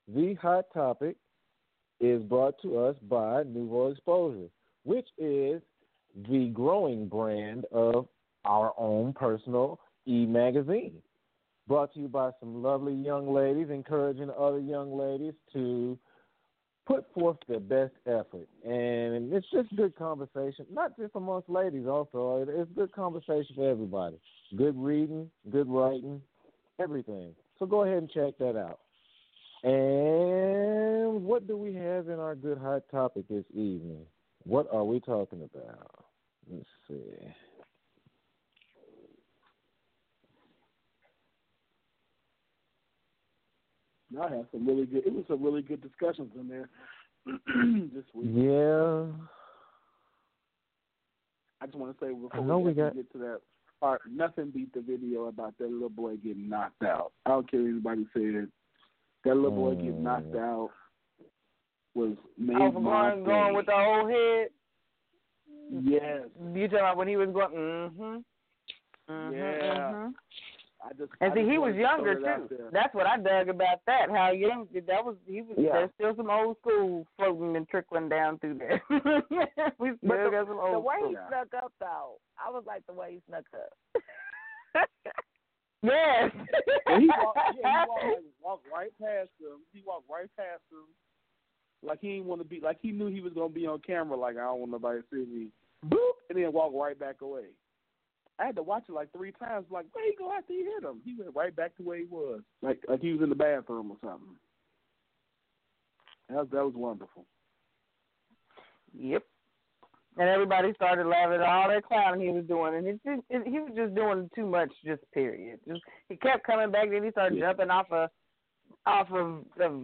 the hot topic is brought to us by Nouveau Exposure, which is the growing brand of our own personal e magazine. Brought to you by some lovely young ladies, encouraging other young ladies to put forth their best effort. And it's just good conversation, not just amongst ladies, also. It's good conversation for everybody. Good reading, good writing, everything. So go ahead and check that out. And what do we have in our good hot topic this evening? What are we talking about? Let's see. I had some really good. It was some really good discussions in there [clears throat] this week. Yeah. I just want to say before we actually got- get to that part, nothing beat the video about that little boy getting knocked out. I don't care what anybody said. That little boy getting knocked Mm. out was made Oh, my going, going with the whole head. Yes. You talking about when he was going? Mm-hmm. mm-hmm Yeah. hmm I just And I see, just he was younger throw it out too. That's what I dug about that. How young that was. He was. Yeah. There's still some old school floating and trickling down through there. [laughs] we still But the, got some the way school. he snuck up, though, I was like the way he snuck up. [laughs] Yes. And he walked, [laughs] yeah, he walked, like, walked right past him. He walked right past him, like he didn't want to be, like he knew he was gonna be on camera. Like I don't want nobody to see me. Boop, and then walk right back away. I had to watch it like three times. Like where he go after he hit him? He went right back to where he was, like like he was in the bathroom or something. That was, that was wonderful. Yep. And everybody started laughing at all that clowning he was doing, and it, it, he was just doing too much. Just period. Just he kept coming back. Then he started jumping off of off of, of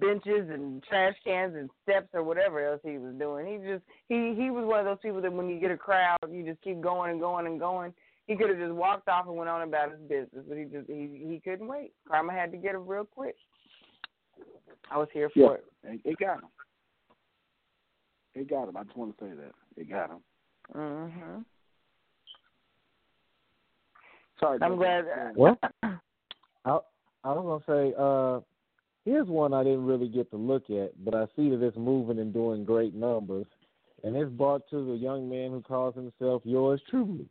benches and trash cans and steps or whatever else he was doing. He just he he was one of those people that when you get a crowd, you just keep going and going and going. He could have just walked off and went on about his business, but he just he he couldn't wait. Karma had to get him real quick. I was here for Yeah, it. it, it got him. It got him. I just want to say that it got him. Mhm. Sorry, I'm glad. Yeah. Well, [coughs] I I was gonna say, uh, here's one I didn't really get to look at, but I see that it's moving and doing great numbers, and it's brought to the young man who calls himself yours truly.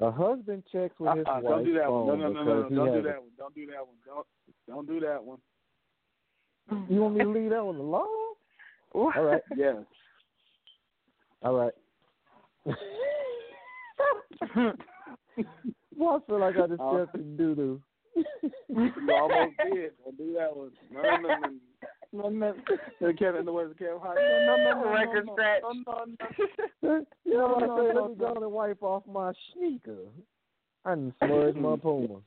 A husband checks with his Uh-uh, wife's don't do that phone one. No, no, no, because no, he don't do that one. Don't do that one. Don't don't do that one. You want me to leave that one alone? All right. Yes. All right. [laughs] well, I feel like I just Oh. stepped in doo doo. You almost did. Don't do that one. No, no, no, no. No, no. The Kevin, the words of Kevin Hart. No, no, no, no, Record no, scratch. No, no, no. [laughs] you know what I no, say? no, Let me go and wipe off my sneaker. I done smudged my [laughs] puma.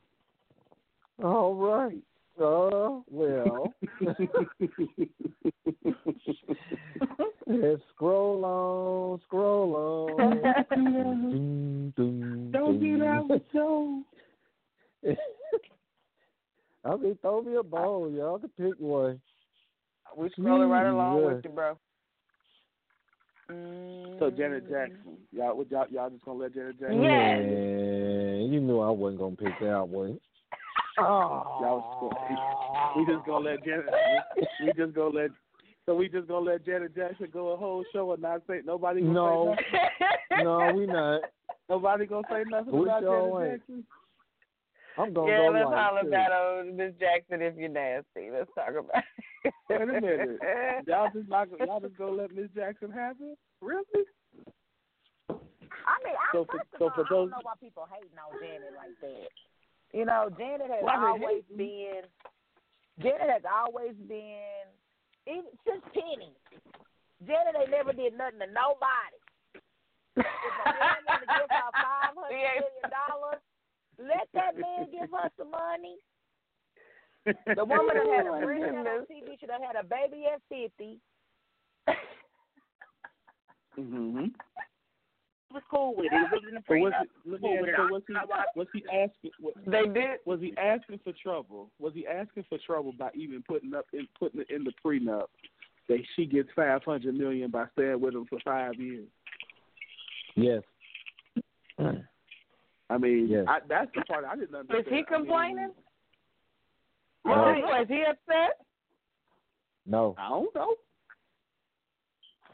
All right. Uh, well, [laughs] let's scroll on, scroll on. Doom, doom, Don't do that doom. one, Joe. I mean, throw me a bone, y'all can pick one. We scrolling right along Yeah. with you, bro. So Janet mm. Jackson, y'all, what y'all, y'all just gonna let Janet Jackson? Yeah, you knew I wasn't gonna pick that one. Y'all just gonna, we just gonna let Janet. We, we just gonna let. So we just gonna let Janet Jackson go a whole show and not say nobody. No. say? No, we not. Nobody gonna say nothing We about sure Janet ain't. Jackson. I'm gonna yeah, go let's white, holler too. about old Miss Jackson if you're nasty. Let's talk about it. Wait a minute. [laughs] Y'all just not. Y'all just gonna let Miss Jackson have it? Really? I mean, I, So for- first of so all, for I don't know why people hating on Janet like that. You know, Janet has Why they always been. Janet has always been, even since Penny. Janet ain't never did nothing to nobody. If a man want to give her [laughs] five hundred million dollars, let that man give her some money. [laughs] The woman that had a friend goodness. on TV, she done had a baby at fifty. Mm-hmm. was cool with it. It was in the So was prenup. he, let Cool me with it. so was he, I- I- was he asking? Was, They did. Was he asking for trouble? Was he asking for trouble by even putting up in putting it in the prenup that she gets five hundred million by staying with him for five years? Yes. I mean, Yes. I, that's the part I didn't understand. Is he complaining? No. Was he upset? No. I don't know.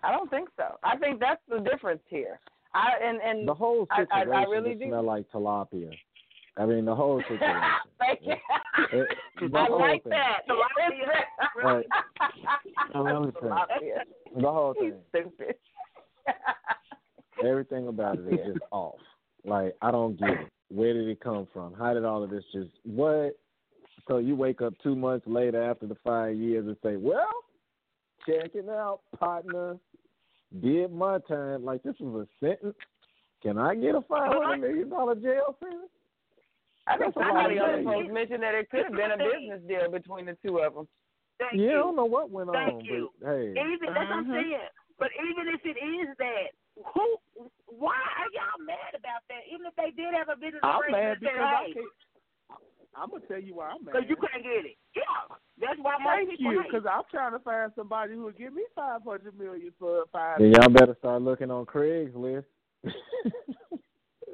I don't think so. I think that's the difference here. I and and The whole I- I- I situation really just do. smell like tilapia. I mean, the whole [laughs] situation. Thank you. It- the I whole like thing. that. [laughs] Right. I'm really saying. [laughs] Tilapia. The whole He's thing. stupid. Everything about it is just off. Like I don't get it. Where did it come from? How did all of this just what? So you wake up two months later after the five years and say, "Well, check it out, partner. Did my time. Like this was a sentence. Can I get a five hundred million dollar jail sentence?" I think That's somebody of on the post mentioned that it could have been a business deal between the two of them. Thank Yeah, I you. don't know what went Thank on, you. but hey, Even that's what I'm Mhm. saying. But even if it is that, who? Why are y'all mad about that? Even if they did have a business I'm arrangement, mad say, because I can't. I'm gonna tell you why I'm mad. because you couldn't get it. Yeah, that's why most Thank people you, because I'm trying to find somebody who will give me five hundred million for five. then y'all better start looking on Craigslist. [laughs]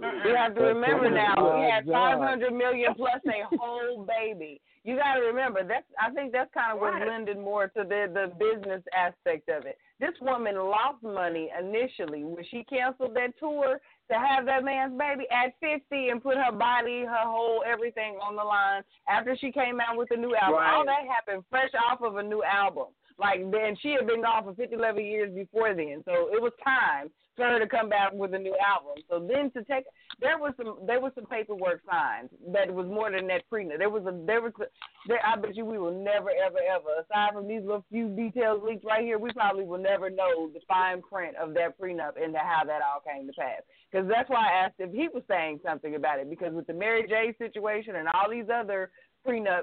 You have to remember now, my he had five hundred million plus a whole baby. You got to remember that's. I think that's kind of what Right. lended more to the the business aspect of it. This woman lost money initially when she canceled that tour to have that man's baby at fifty and put her body, her whole everything on the line after she came out with a new album. Right. All that happened fresh off of a new album. Like then she had been gone for 50, 11 years before then, so it was time for her to come back with a new album. So then to take there was some there was some paperwork signed that was more than that prenup. There was a there was a, there I bet you we will never ever ever aside from these little few details leaked right here, we probably will never know the fine print of that prenup and how that all came to pass. Because that's why I asked if he was saying something about it. Because with the Mary J situation and all these other prenup,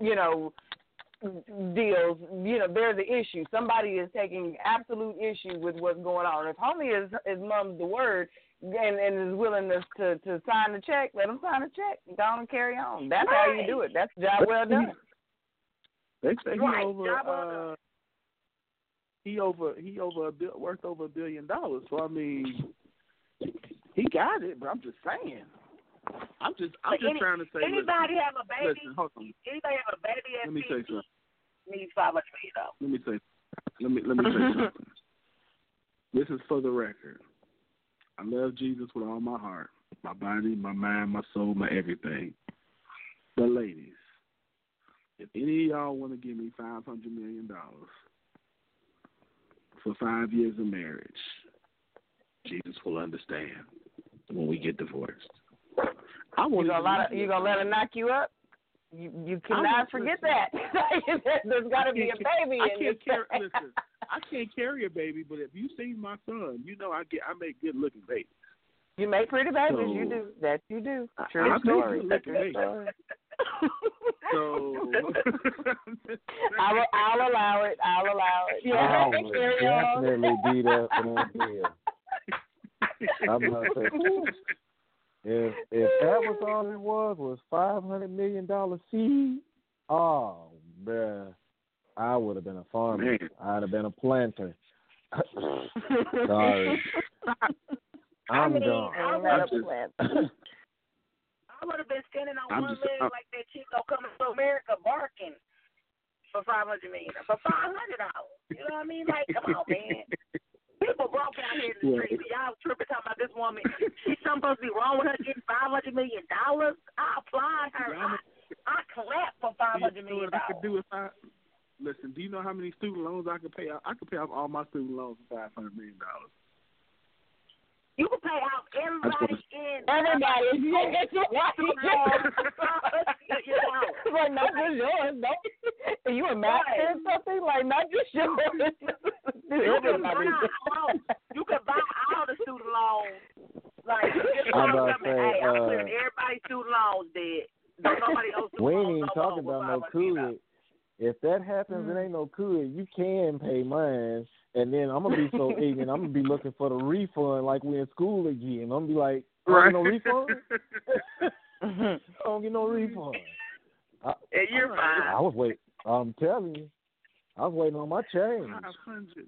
you know, deals, you know, there's an issue. Somebody is taking absolute issue with what's going on. If homie is is mum's the word and, and is willing to, to to sign the check, let him sign the check. Go on and carry on. That's how you do it. That's job well done. They say he Right, over. job. Uh, he over. He over a bill, worth over a billion dollars. So I mean, he got it. But I'm just saying. I'm just. I'm just any- trying to say. Anybody listen, have a baby? Listen, hold on. Anybody have a baby at Let me say 50 something. needs five hundred million dollars. Let me say. Let me let me say [laughs] something. This is for the record. I love Jesus with all my heart, my body, my mind, my soul, my everything. But ladies, if any of y'all want to give me five hundred million dollars for five years of marriage, Jesus will understand when we get divorced. I You want gonna let you gonna let her knock you up? You you cannot not- forget listen. that. [laughs] There's got to be a baby I in can't this. carry. Listen, I can't carry a baby, but if you see my son, you know I get I make good looking babies. You make pretty babies. So- you do. That you do. I- True I make story. good-looking True babies. [laughs] So I will, I'll allow it. I'll allow it. I Yeah, would [laughs] carry on. definitely be there for that deal. I'm gonna say, if if that was all it was was five hundred million dollar seed, oh bruh, I would have been a farmer. Man. I'd have been a planter. [laughs] Sorry, I'm mean, gone. I Ain't that a just- plan? [laughs] I would have been standing on I'm one just- leg I'm- like that Chico coming to America barking for five hundred million for five hundred dollars. You know what I mean? Like, come on, man. [laughs] People broke out here in the Yeah. streets. Y'all tripping talking about this woman. She's supposed to be wrong with her getting five hundred million dollars. I applaud her. I, I clap for five hundred you know million what I could dollars. do if I listen? Do you know how many student loans I could pay off? I could pay off all my student loans for five hundred million dollars. You can pay out everybody in Everybody. [laughs] Yeah, that's [laughs] right. student loans for five hundred million dollars. like not just yours. No, Are you a master or something? Like not just yours. [laughs] You can buy Everybody. all, you can buy all the student loans. Like just I'm call about to say, hey, I'm uh, clearing everybody's student loans dead. Don't nobody else we ain't even talking about no Kool-Aid. if that happens, it ain't no could. You can pay mine, and then I'm gonna be so [laughs] ignorant. I'm gonna be looking for the refund like we're in school again. I'm gonna be like, I don't get no refund. [laughs] [laughs] I don't get no refund. I, And you're fine. I was waiting. I'm telling you, I was waiting on my change. Five hundred.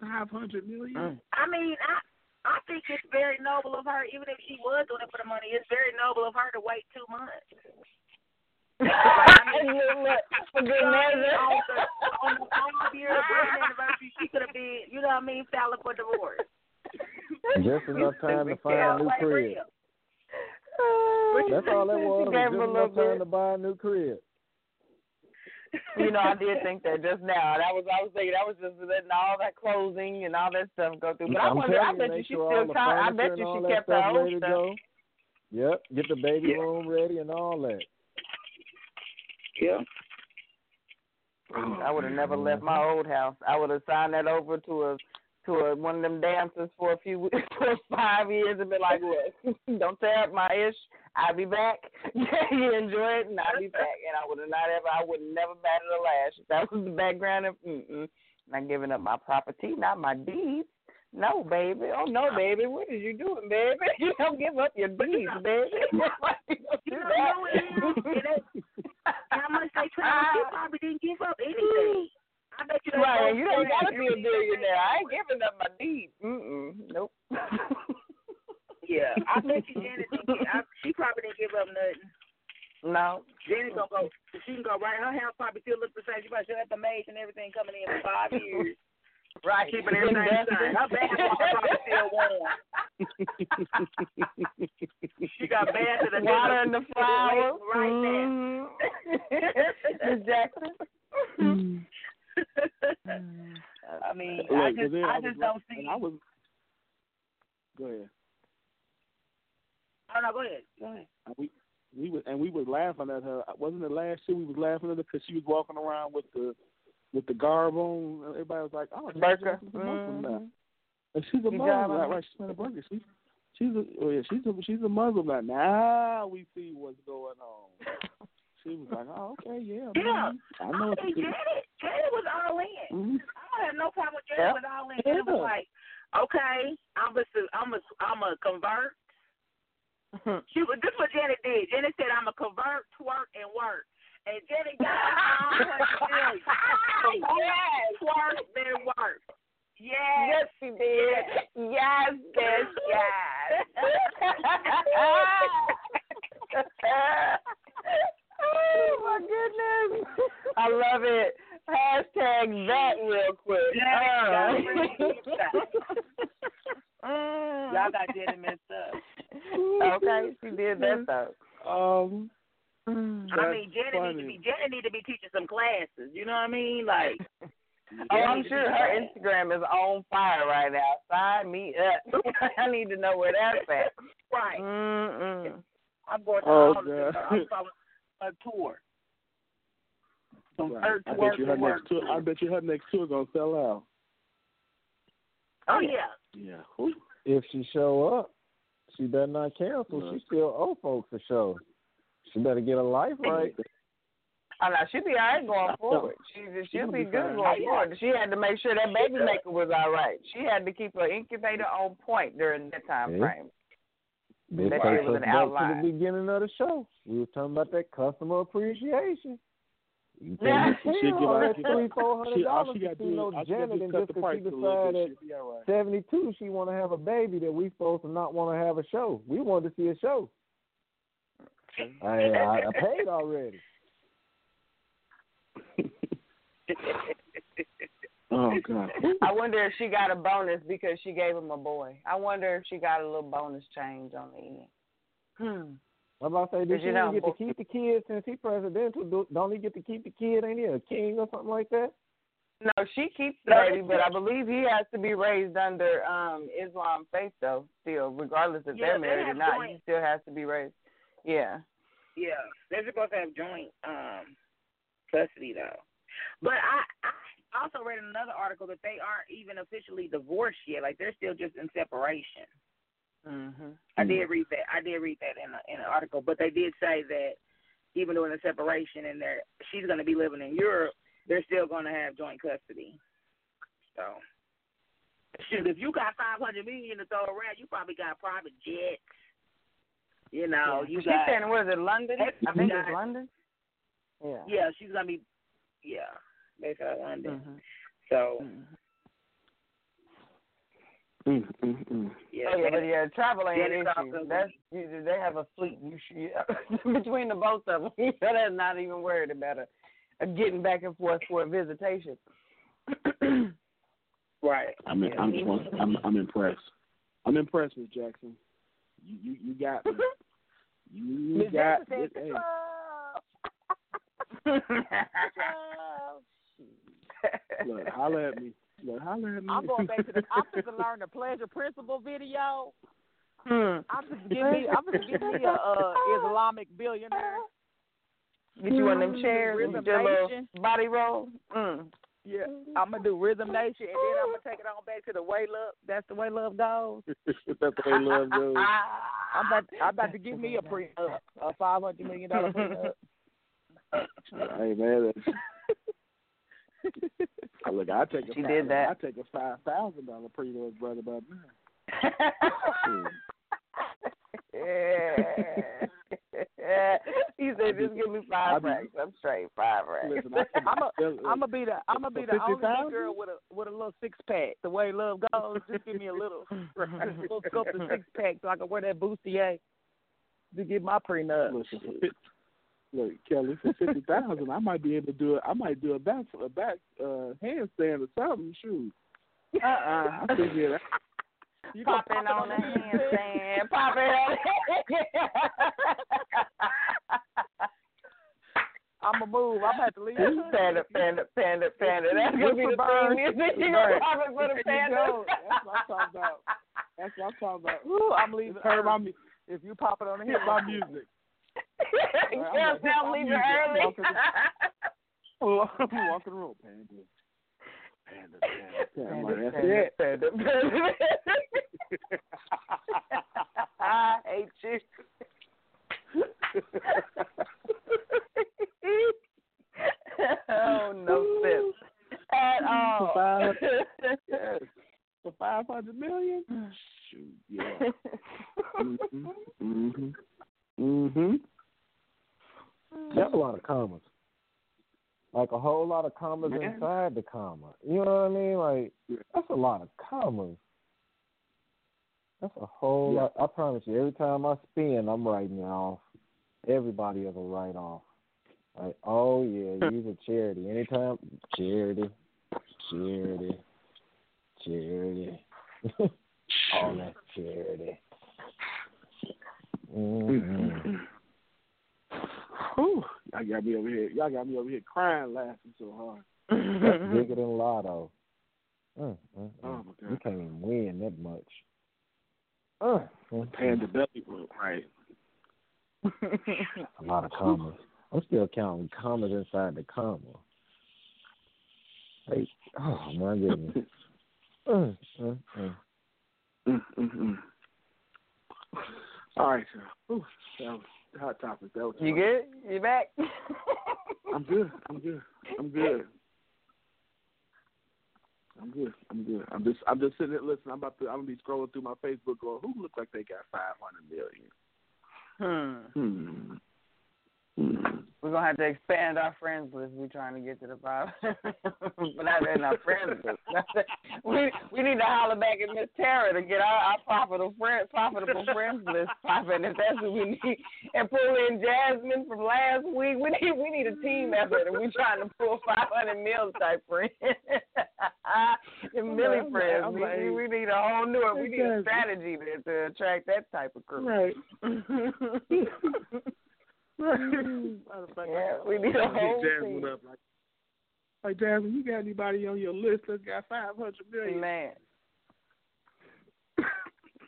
Five hundred million. Mm. I mean, I I think it's very noble of her, even if she was doing it for the money, it's very noble of her to wait two months. For good measure. on the on the five year wedding anniversary, she could have been, you know what I mean, filing for divorce. Just enough time to find a new crib. real. That's all that was. She gave was just enough time bit. to buy a new crib. You know, I did think that just now. That was I was thinking that was just letting all that closing and all that stuff go through. But I I'm wonder. I bet you, you she sure still the trying. I bet you she kept her stuff old ready to stuff. go. Yep, get the baby Yeah. room ready and all that. Yeah. Oh, I would have never left my old house. I would have signed that over to a to a, one of them dancers for a few weeks, [laughs] for five years, and been like, "Look, [laughs] don't tear up my ish. I'll be back. [laughs] you enjoy it, and I'll be back." And I would have not ever. I would never batted a lash. If that was the background of mm-mm, not giving up my property, not my deeds. No, baby. Oh no, baby. What is you doing, baby? You don't give up your deeds, baby. You gonna do know, that? you know it is. It is. How much they travel? She [laughs] probably didn't give up anything. I bet you. Right, you said gotta be a billionaire. I ain't giving up my deeds. Mm-mm. Nope. [laughs] Yeah, I bet you Janet didn't. I, [laughs] she probably didn't give up nothing. no. Janet gonna go. She can go right. Her house probably still looks the same. She probably still have the maids and everything coming in for five years. Right. Keeping everything the same. Her bathroom probably still warm. [laughs] She got bath in the Water in the flowers. right there. Mhm. [laughs] Miss Jackson. [laughs] I mean, Look, I just, then I was just don't see. I was. Go ahead. Oh no, go ahead. Go ahead. And we we was and we was laughing at her. Wasn't it last year we was laughing at her because she was walking around with the with the garb on. Everybody was like, "Oh, Janet Burka. A Muslim now." Mhm. And she's a Muslim, on. right? She's not a burger. She's she's a oh yeah, she's a she's a Muslim now. Now we see what's going on. [laughs] She was like, "Oh, okay, yeah, Yeah. mhm. I know I mean, do." Janet, Janet was all in. Mhm. I don't have no problem with Janet Yeah. was all in. Janet was like, okay, I'm a, I'm a, I'm a convert. She was, this is what Janet did. Janet said, I'm a convert, twerk, and work. And Janet got all her skills. Convert, twerk, then work. Yes. Yes, she did. Yes, yes, yes. [laughs] oh my goodness. I love it. Hashtag that real quick. Yeah, Uh. [laughs] Mm. Y'all got Janet messed up. Okay, she did that though. Um, I That's mean, Janet funny. Need to be Janet need to be teaching some classes. You know what I mean? Like, [laughs] Oh, I'm sure her teaching Instagram is on fire right now. Sign me up. [laughs] I need to know where that's at. Right. Mm-mm. I'm going to Oh, all the I'm a tour. From right. I bet you to her work. next tour. I bet you her next tour is gonna sell out. Oh yeah. Yeah. Who? If she show up, she better not cancel. No. She still owe folks a show. She better get her life right. Oh, no, she'll be all right going forward. She, she'll She'll be be good fine. going forward. She had to make sure that baby maker was all right. She had to keep her incubator on point during that time Yeah. frame. This That takes was us an back outline. to the beginning of the show. We were talking about that customer appreciation. You Yeah. [laughs] can't She'll spend give all out- that give out- three, four hundred dollars she to got to see do, no all she got to Janet, and just because she a little bit. decided She'll be all right. seventy two she want to have a baby that we supposed to not want to have a show. We wanted to see a show. [laughs] I, I, I paid already. Oh God. I wonder if she got a bonus because she gave him a boy. I wonder if she got a little bonus change on the end. Hmm. I'm about to say, Did did she you know, get to keep the kid since he presidential? Do, don't he get to keep the kid? Ain't he a king or something like that? No, she keeps the baby, but I believe he has to be raised under um Islam faith though, still, regardless if Yeah, they're they married or not, joint- he still has to be raised. Yeah. Yeah. They're supposed to have joint um custody though. But I, I also read in another article that they aren't even officially divorced yet. Like they're still just in separation. Mhm. I did read that. I did read that in a, in an article, but they did say that even during the separation, and they're she's going to be living in Europe, they're still going to have joint custody. So, shoot, if you got five hundred million to throw around, you probably got private jets. You know, you She's got. She's saying, was it London? I think it's London. Yeah. Yeah, she's gonna be. Yeah, based out of London. Mhm. So Mm, mm, mm. yeah, oh, yeah, but yeah, travel ain't an issue. That's you, they have a fleet. You should [laughs] between the both of them. [laughs] You know, they're not even worried about a, a getting back and forth for a visitation. [clears throat] right. I'm, Yeah. I'm, I'm, I'm impressed. I'm impressed with Jackson. You, you, you got me. [laughs] You Miss got Jackson it. Hey, [laughs] look, holla at me. Look, holla at me. I'm going back to the. I'm going [laughs] to learn the pleasure principle video. Hmm. I'm just give me. I'm going to give me a uh, [laughs] Islamic billionaire. Get you one of them chairs Rhythm with your little body roll. Mm. Yeah, I'm gonna do Rhythm Nation, and then I'm gonna take it on back to the way love. That's the way love goes. That's the way love goes. I'm about. I'm about to give me a prenup, a five hundred million dollar prenup. Hey man, that's, [laughs] look, I take a She five, did that. I take a five thousand dollar prenup right about now. yeah. he said, "Just give me five be- racks. I'm straight five racks." Listen, I I'm a, Look, [laughs] I'm gonna be the, I'm gonna be the For only 50,000? big girl with a with a little six pack. The way love goes, just give me a little, [laughs] a little scope of six pack so I can wear that bustier to get my prenup. Listen, for fif- look, Kelly, for fifty thousand, I might be able to do it. I might do a back a back uh, handstand or something. Shoot, Uh uh I think yeah, You Pop gonna pop on it the handstand. Pop it on. I'm gonna move. I'm gonna have to leave. Panda, panda, panda, panda. That's gonna be the music. You gonna pop it for the panda. That's what I'm talking about. That's what I'm talking about. Ooh, I'm leaving. My mu- If you pop it on the hit hip, my music. Can't now leave it early. Oh, I'm walking the [laughs] road, panda. Panda, panda, panda. That's it. panda, panda. [laughs] I hate you. oh no sense at all. For five, yes. [laughs] For five hundred million? Shoot, yeah. mhm. Mhm. Mhm. That's a lot of commas. Like a whole lot of commas Yeah. inside the comma. You know what I mean? Like that's a lot of commas. That's a whole Yeah. lot. I promise you, every time I spin, I'm writing it off. Everybody is a write off. Like, oh yeah, use a charity. Anytime charity, charity, charity. [laughs] All that charity. Mm-hmm. Whew. Y'all got me over here. Y'all got me over here crying, laughing so hard. That's [laughs] bigger than Lotto. Mm, mm, Oh mm. my You can't even win that much. Uh, mm, Paying mm. belly right? a lot of commas. I'm still counting commas inside the comma. Hey, oh my goodness. [laughs] Mm, mm, mm. All right, so Ooh, that was hot topic. That was You good? You back? [laughs] I'm good. I'm good. I'm good. I'm good. I'm good. I'm just I'm just sitting there listening. I'm about to I'm gonna be scrolling through my Facebook going, who look like they got five hundred million? Hmm. Hmm. We're gonna have to expand our friends list. We're trying to get to the five, [laughs] but not in our friends list. [laughs] we we need to holler back at Miss Tara to get our, our profitable friend, profitable friends list popping. If that's what we need, and pull in Jasmine from last week. We need we need a team effort, and we're trying to pull five hundred mil type friends. [laughs] and Millie like- friends. We, like- we we need a whole new. We need a strategy to, to attract that type of crew. Right. [laughs] Yeah, we need a Hit whole Jasmine team. up like, like Jasmine, you got anybody on your list that's got five hundred million? Man.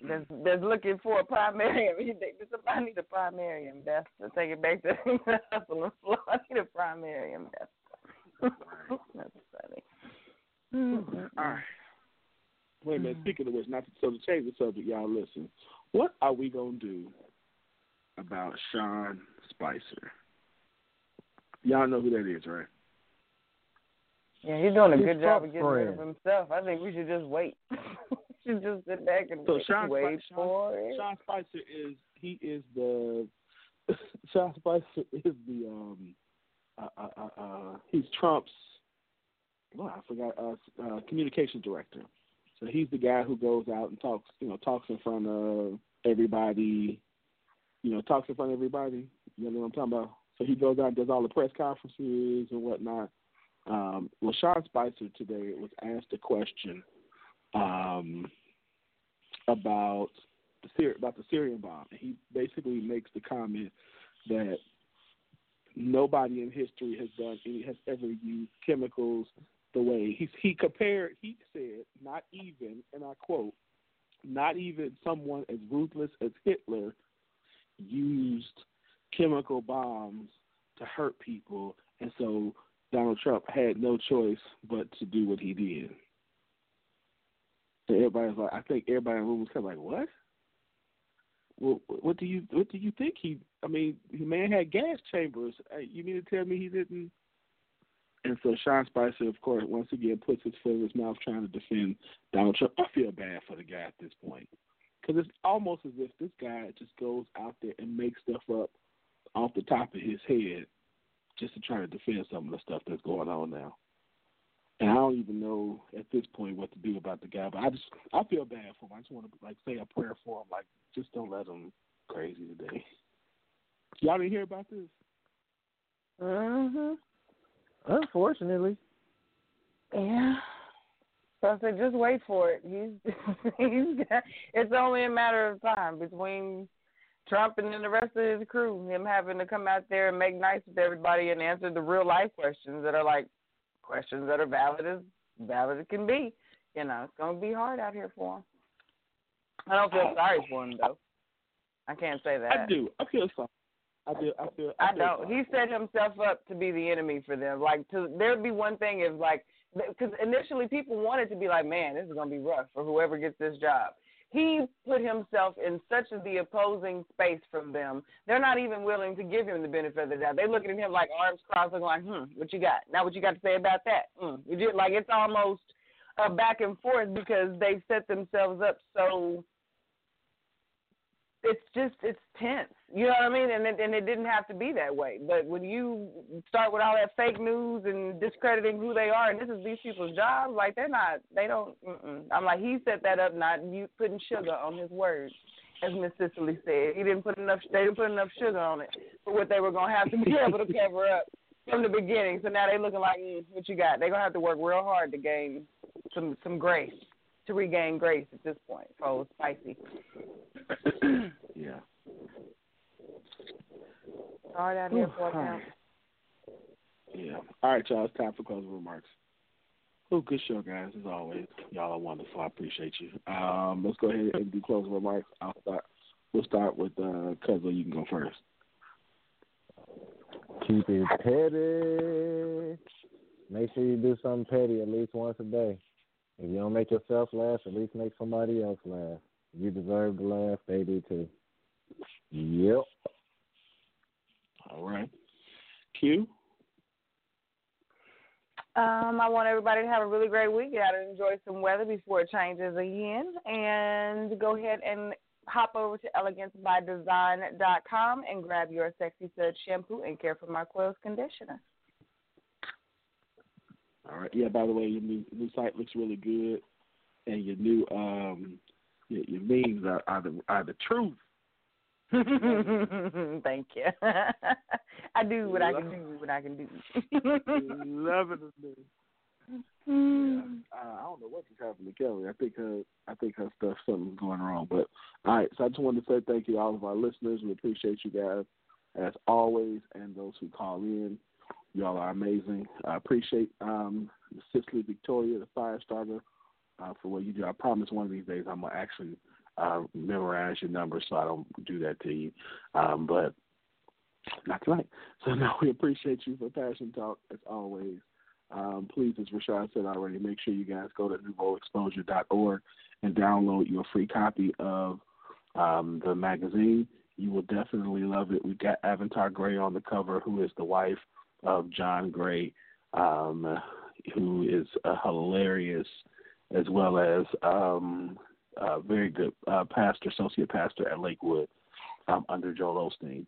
That's, that's looking for a primary. [laughs] Somebody need a primarium. That's to take it back to [laughs] hustle and flow. I need a primary investor. that's funny. All right. Wait a minute. Mm-hmm. Speaking of which, not to, so to change the subject, y'all listen. What are we gonna do about Sean Spicer? Y'all know who that is, right? Yeah, he's doing a His good job of getting rid of himself. I think we should just wait. [laughs] we should just sit back and So wait, Sean, wait Spicer, for Sean, it. Sean Spicer is he is the [laughs] Sean Spicer is the um uh, uh, uh, uh he's Trump's oh I forgot uh, uh communications director. So he's the guy who goes out and talks you know talks in front of everybody, you know talks in front of everybody. You know what I'm talking about? So he goes out and does all the press conferences and whatnot. Um, Sean Spicer today was asked a question um, about the Syri- about the Syrian bomb. And he basically makes the comment that nobody in history has done any has ever used chemicals the way he he compared. He said, not even, and I quote, not even someone as ruthless as Hitler used chemical bombs to hurt people, and so Donald Trump had no choice but to do what he did. So everybody's like, I think everybody in the room was kind of like, what? Well, what do you what do you think he? I mean, the man had gas chambers. Uh, You mean to tell me he didn't? And so Sean Spicer, of course, once again puts his foot in his mouth trying to defend Donald Trump. I feel bad for the guy at this point because it's almost as if this guy just goes out there and makes stuff up off the top of his head just to try to defend some of the stuff that's going on now. And I don't even know at this point what to do about the guy, but I just I feel bad for him. I just want to like say a prayer for him, like just don't let him crazy today. Y'all didn't hear about this? Mhm. Unfortunately. Yeah. So I said, just wait for it. He's [laughs] he's it's only a matter of time between Trump and then the rest of his crew, him having to come out there and make nice with everybody and answer the real life questions that are like questions that are valid as valid as can be. You know, it's gonna be hard out here for him. I don't feel sorry for him though. I can't say that. I do. I feel sorry. I do. I feel. I, I feel don't. sorry. He set himself up to be the enemy for them. Like, to there'd be one thing if like, because initially people wanted to be like, man, this is gonna be rough for whoever gets this job. He put himself in such a, the opposing space from them. They're not even willing to give him the benefit of the doubt. They looking at him like arms crossed, like, hmm, what you got? Now, what you got to say about that? Hmm. You just, like it's almost a back and forth because they've set themselves up so it's just it's tense. You know what I mean? And it, and it didn't have to be that way. But when you start with all that fake news and discrediting who they are, and this is these people's jobs, like they're not, they don't. Mm-mm. I'm like he set that up, not you putting sugar on his words, as Miss Cicely said. He didn't put enough. They didn't put enough sugar on it for what they were gonna have to be [laughs] able to cover up from the beginning. So now they looking like, mm, what you got? They're gonna have to work real hard to gain some some grace, to regain grace at this point. So it's spicy. [clears throat] Yeah. Hard out here for All right. Yeah. All right, y'all. It's time for closing remarks. Oh, good show, guys. As always, y'all are wonderful. I appreciate you. Um, let's go ahead and do closing remarks. I'll start. We'll start with uh, Cuzzo. You can go first. Keep it petty. Make sure you do something petty at least once a day. If you don't make yourself laugh, at least make somebody else laugh. You deserve to laugh. They do too. Yep. All right. Q. Um, I want everybody to have a really great week. Out and enjoy some weather before it changes again. And go ahead and hop over to elegancebydesign.com and grab your sexy sud shampoo and care for my coils conditioner. All right. Yeah. By the way, your new new site looks really good, and your new um your, your memes are, are the are the truth. [laughs] Thank you. [laughs] I do what I can do what I can do. [laughs] Loving this. Hmm. Uh, I don't know what just happened to Kelly. I think her, I think her stuff something's going wrong. But all right, so I just wanted to say thank you to all of our listeners. We appreciate you guys as always, and those who call in. Y'all are amazing. I appreciate um, Cicely Victoria, the fire starter, uh, for what you do. I promise one of these days I'm gonna actually uh, memorize your number so I don't do that to you. Um, but not tonight. [laughs] So no, we appreciate you for Passion Talk as always. Um, please, as Rashaad said already, make sure you guys go to nouveauexposure.org and download your free copy of um, the magazine. You will definitely love it. We've got Aventer Gray on the cover, who is the wife of John Gray, um, who is uh, hilarious, as well as um, a very good uh, pastor, associate pastor at Lakewood um, under Joel Osteen.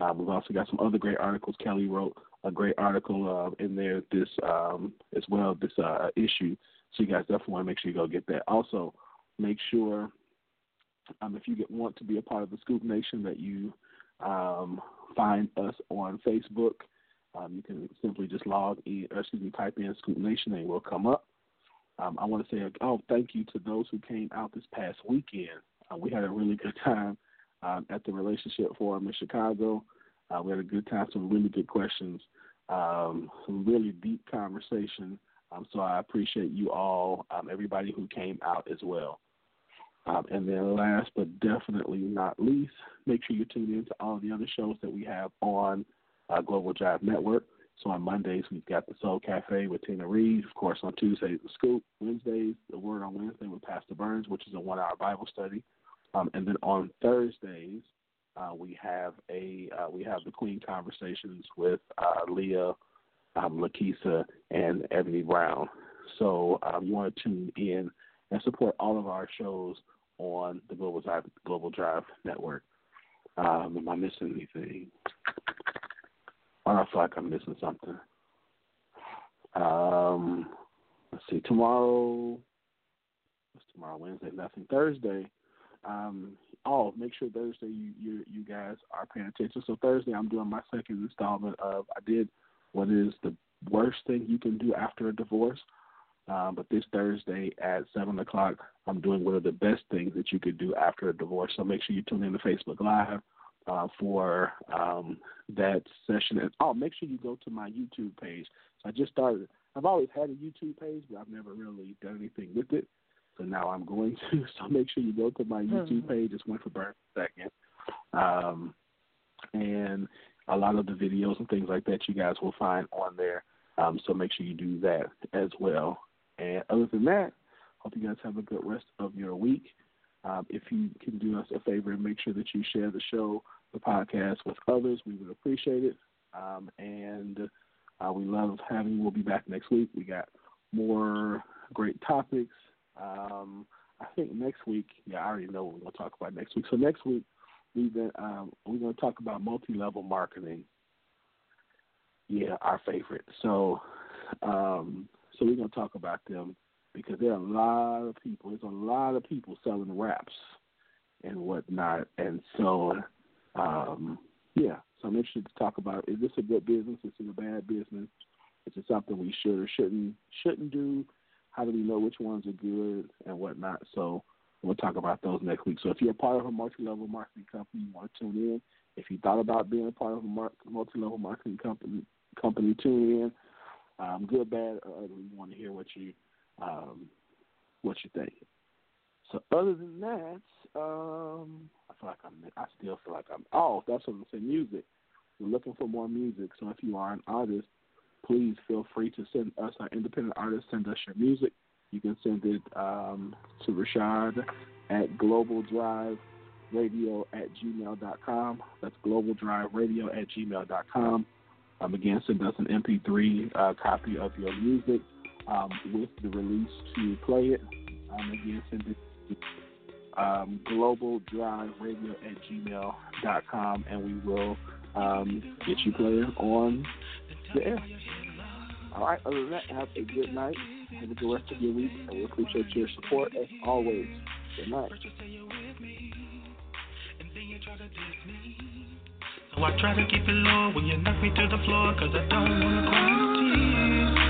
Um, we've also got some other great articles. Kelly wrote a great article uh, in there this um, as well this uh, issue. So you guys definitely want to make sure you go get that. Also, make sure um, if you get, want to be a part of the Scoop Nation that you um, find us on Facebook. Um, you can simply just log in, or excuse me, type in Scoop Nation and it will come up. Um, I want to say, oh, thank you to those who came out this past weekend. Uh, we had a really good time um, at the Relationship Forum in Chicago. Uh, we had a good time, some really good questions, um, some really deep conversation. Um, so I appreciate you all, um, everybody who came out as well. Um, and then last but definitely not least, make sure you tune in to all the other shows that we have on uh, Global Drive Network. So on Mondays, we've got the Soul Cafe with Tina Reed. Of course, on Tuesdays, the Scoop. Wednesdays, the Word on Wednesday with Pastor Burns, which is a one hour Bible study. Um, and then on Thursdays, uh, we have a uh, we have the Queen conversations with uh, Leah, um, Lakisa, and Ebony Brown. So um, you want to tune in and support all of our shows on the Global Drive, Global Drive Network. Um, am I missing anything? I don't feel like I'm missing something. Um, let's see. Tomorrow, what's tomorrow? Wednesday. Nothing. Thursday. Um, oh, make sure Thursday you, you you guys are paying attention. So Thursday, I'm doing my second installment of I did what is the worst thing you can do after a divorce. Um, but this Thursday at seven o'clock, I'm doing one of the best things that you could do after a divorce. So make sure you tune in to Facebook Live uh, for um, that session. And oh, make sure you go to my YouTube page. So I just started. I've always had a YouTube page, but I've never really done anything with it. So now I'm going to. [laughs] So make sure you go to my YouTube Mm-hmm. page. It's one for Burn Second. Um, and a lot of the videos and things like that you guys will find on there. Um, so make sure you do that as well. And other than that, hope you guys have a good rest of your week. Um, if you can do us a favor and make sure that you share the show, the podcast with others, we would appreciate it. Um, and uh, we love having you. We'll be back next week. We got more great topics. Um, I think next week, yeah, I already know what we're going to talk about next week. So next week, we've been, um, we're going to talk about multi-level marketing. Yeah, our favorite. So, um, so we're going to talk about them because there are a lot of people. There's a lot of people selling wraps and whatnot, and so um, yeah. So I'm interested to talk about: is this a good business? Is it a bad business? Is it something we should or shouldn't shouldn't do? How do we know which ones are good and whatnot? So we'll talk about those next week. So if you're a part of a multi-level marketing company, you want to tune in. If you thought about being a part of a multi-level marketing company, company, tune in. Um, good, bad, or ugly. We want to hear what you um, what you think. So other than that, um, I feel like I'm. I still feel like I'm. Oh, that's what I'm saying. Music. We're looking for more music. So if you are an artist, please feel free to send us our independent artists. Send us your music. You can send it um, to Rashaad at Global Drive Radio at gmail.com. That's Global Drive Radio at gmail.com. Um, again, send us an MP3 uh, copy of your music um, with the release to play it. Um, again, send it to um, Global Drive Radio at gmail.com and we will um, get you playing on the air. All right, other than that, have a good night. Have a good rest of your week, and we appreciate your support as always. Good night. So I try to keep it low when you knock me to the floor, cause I don't wanna cry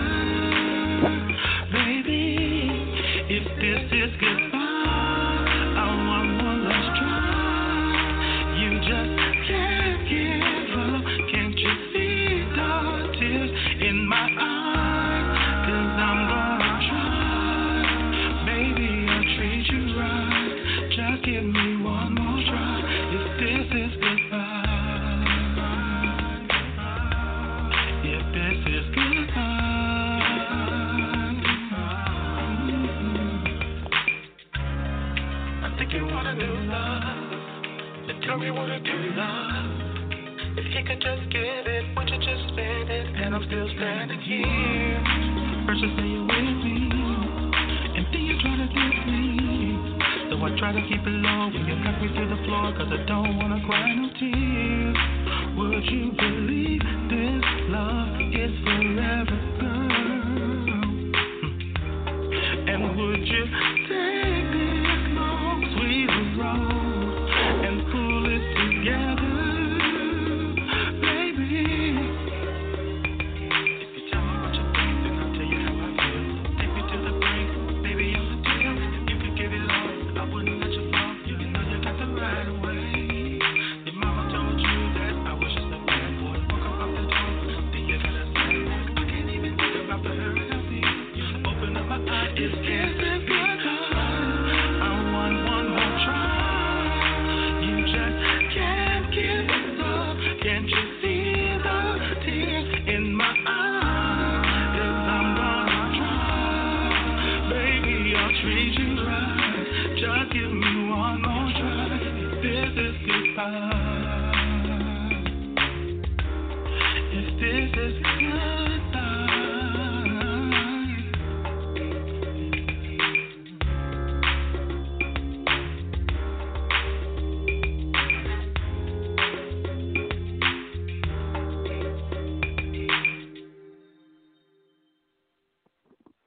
feels bad. First say you're with me, and then you try to me. So I try to keep it low when you knock me to the floor, cause I don't wanna cry no tears. Would you?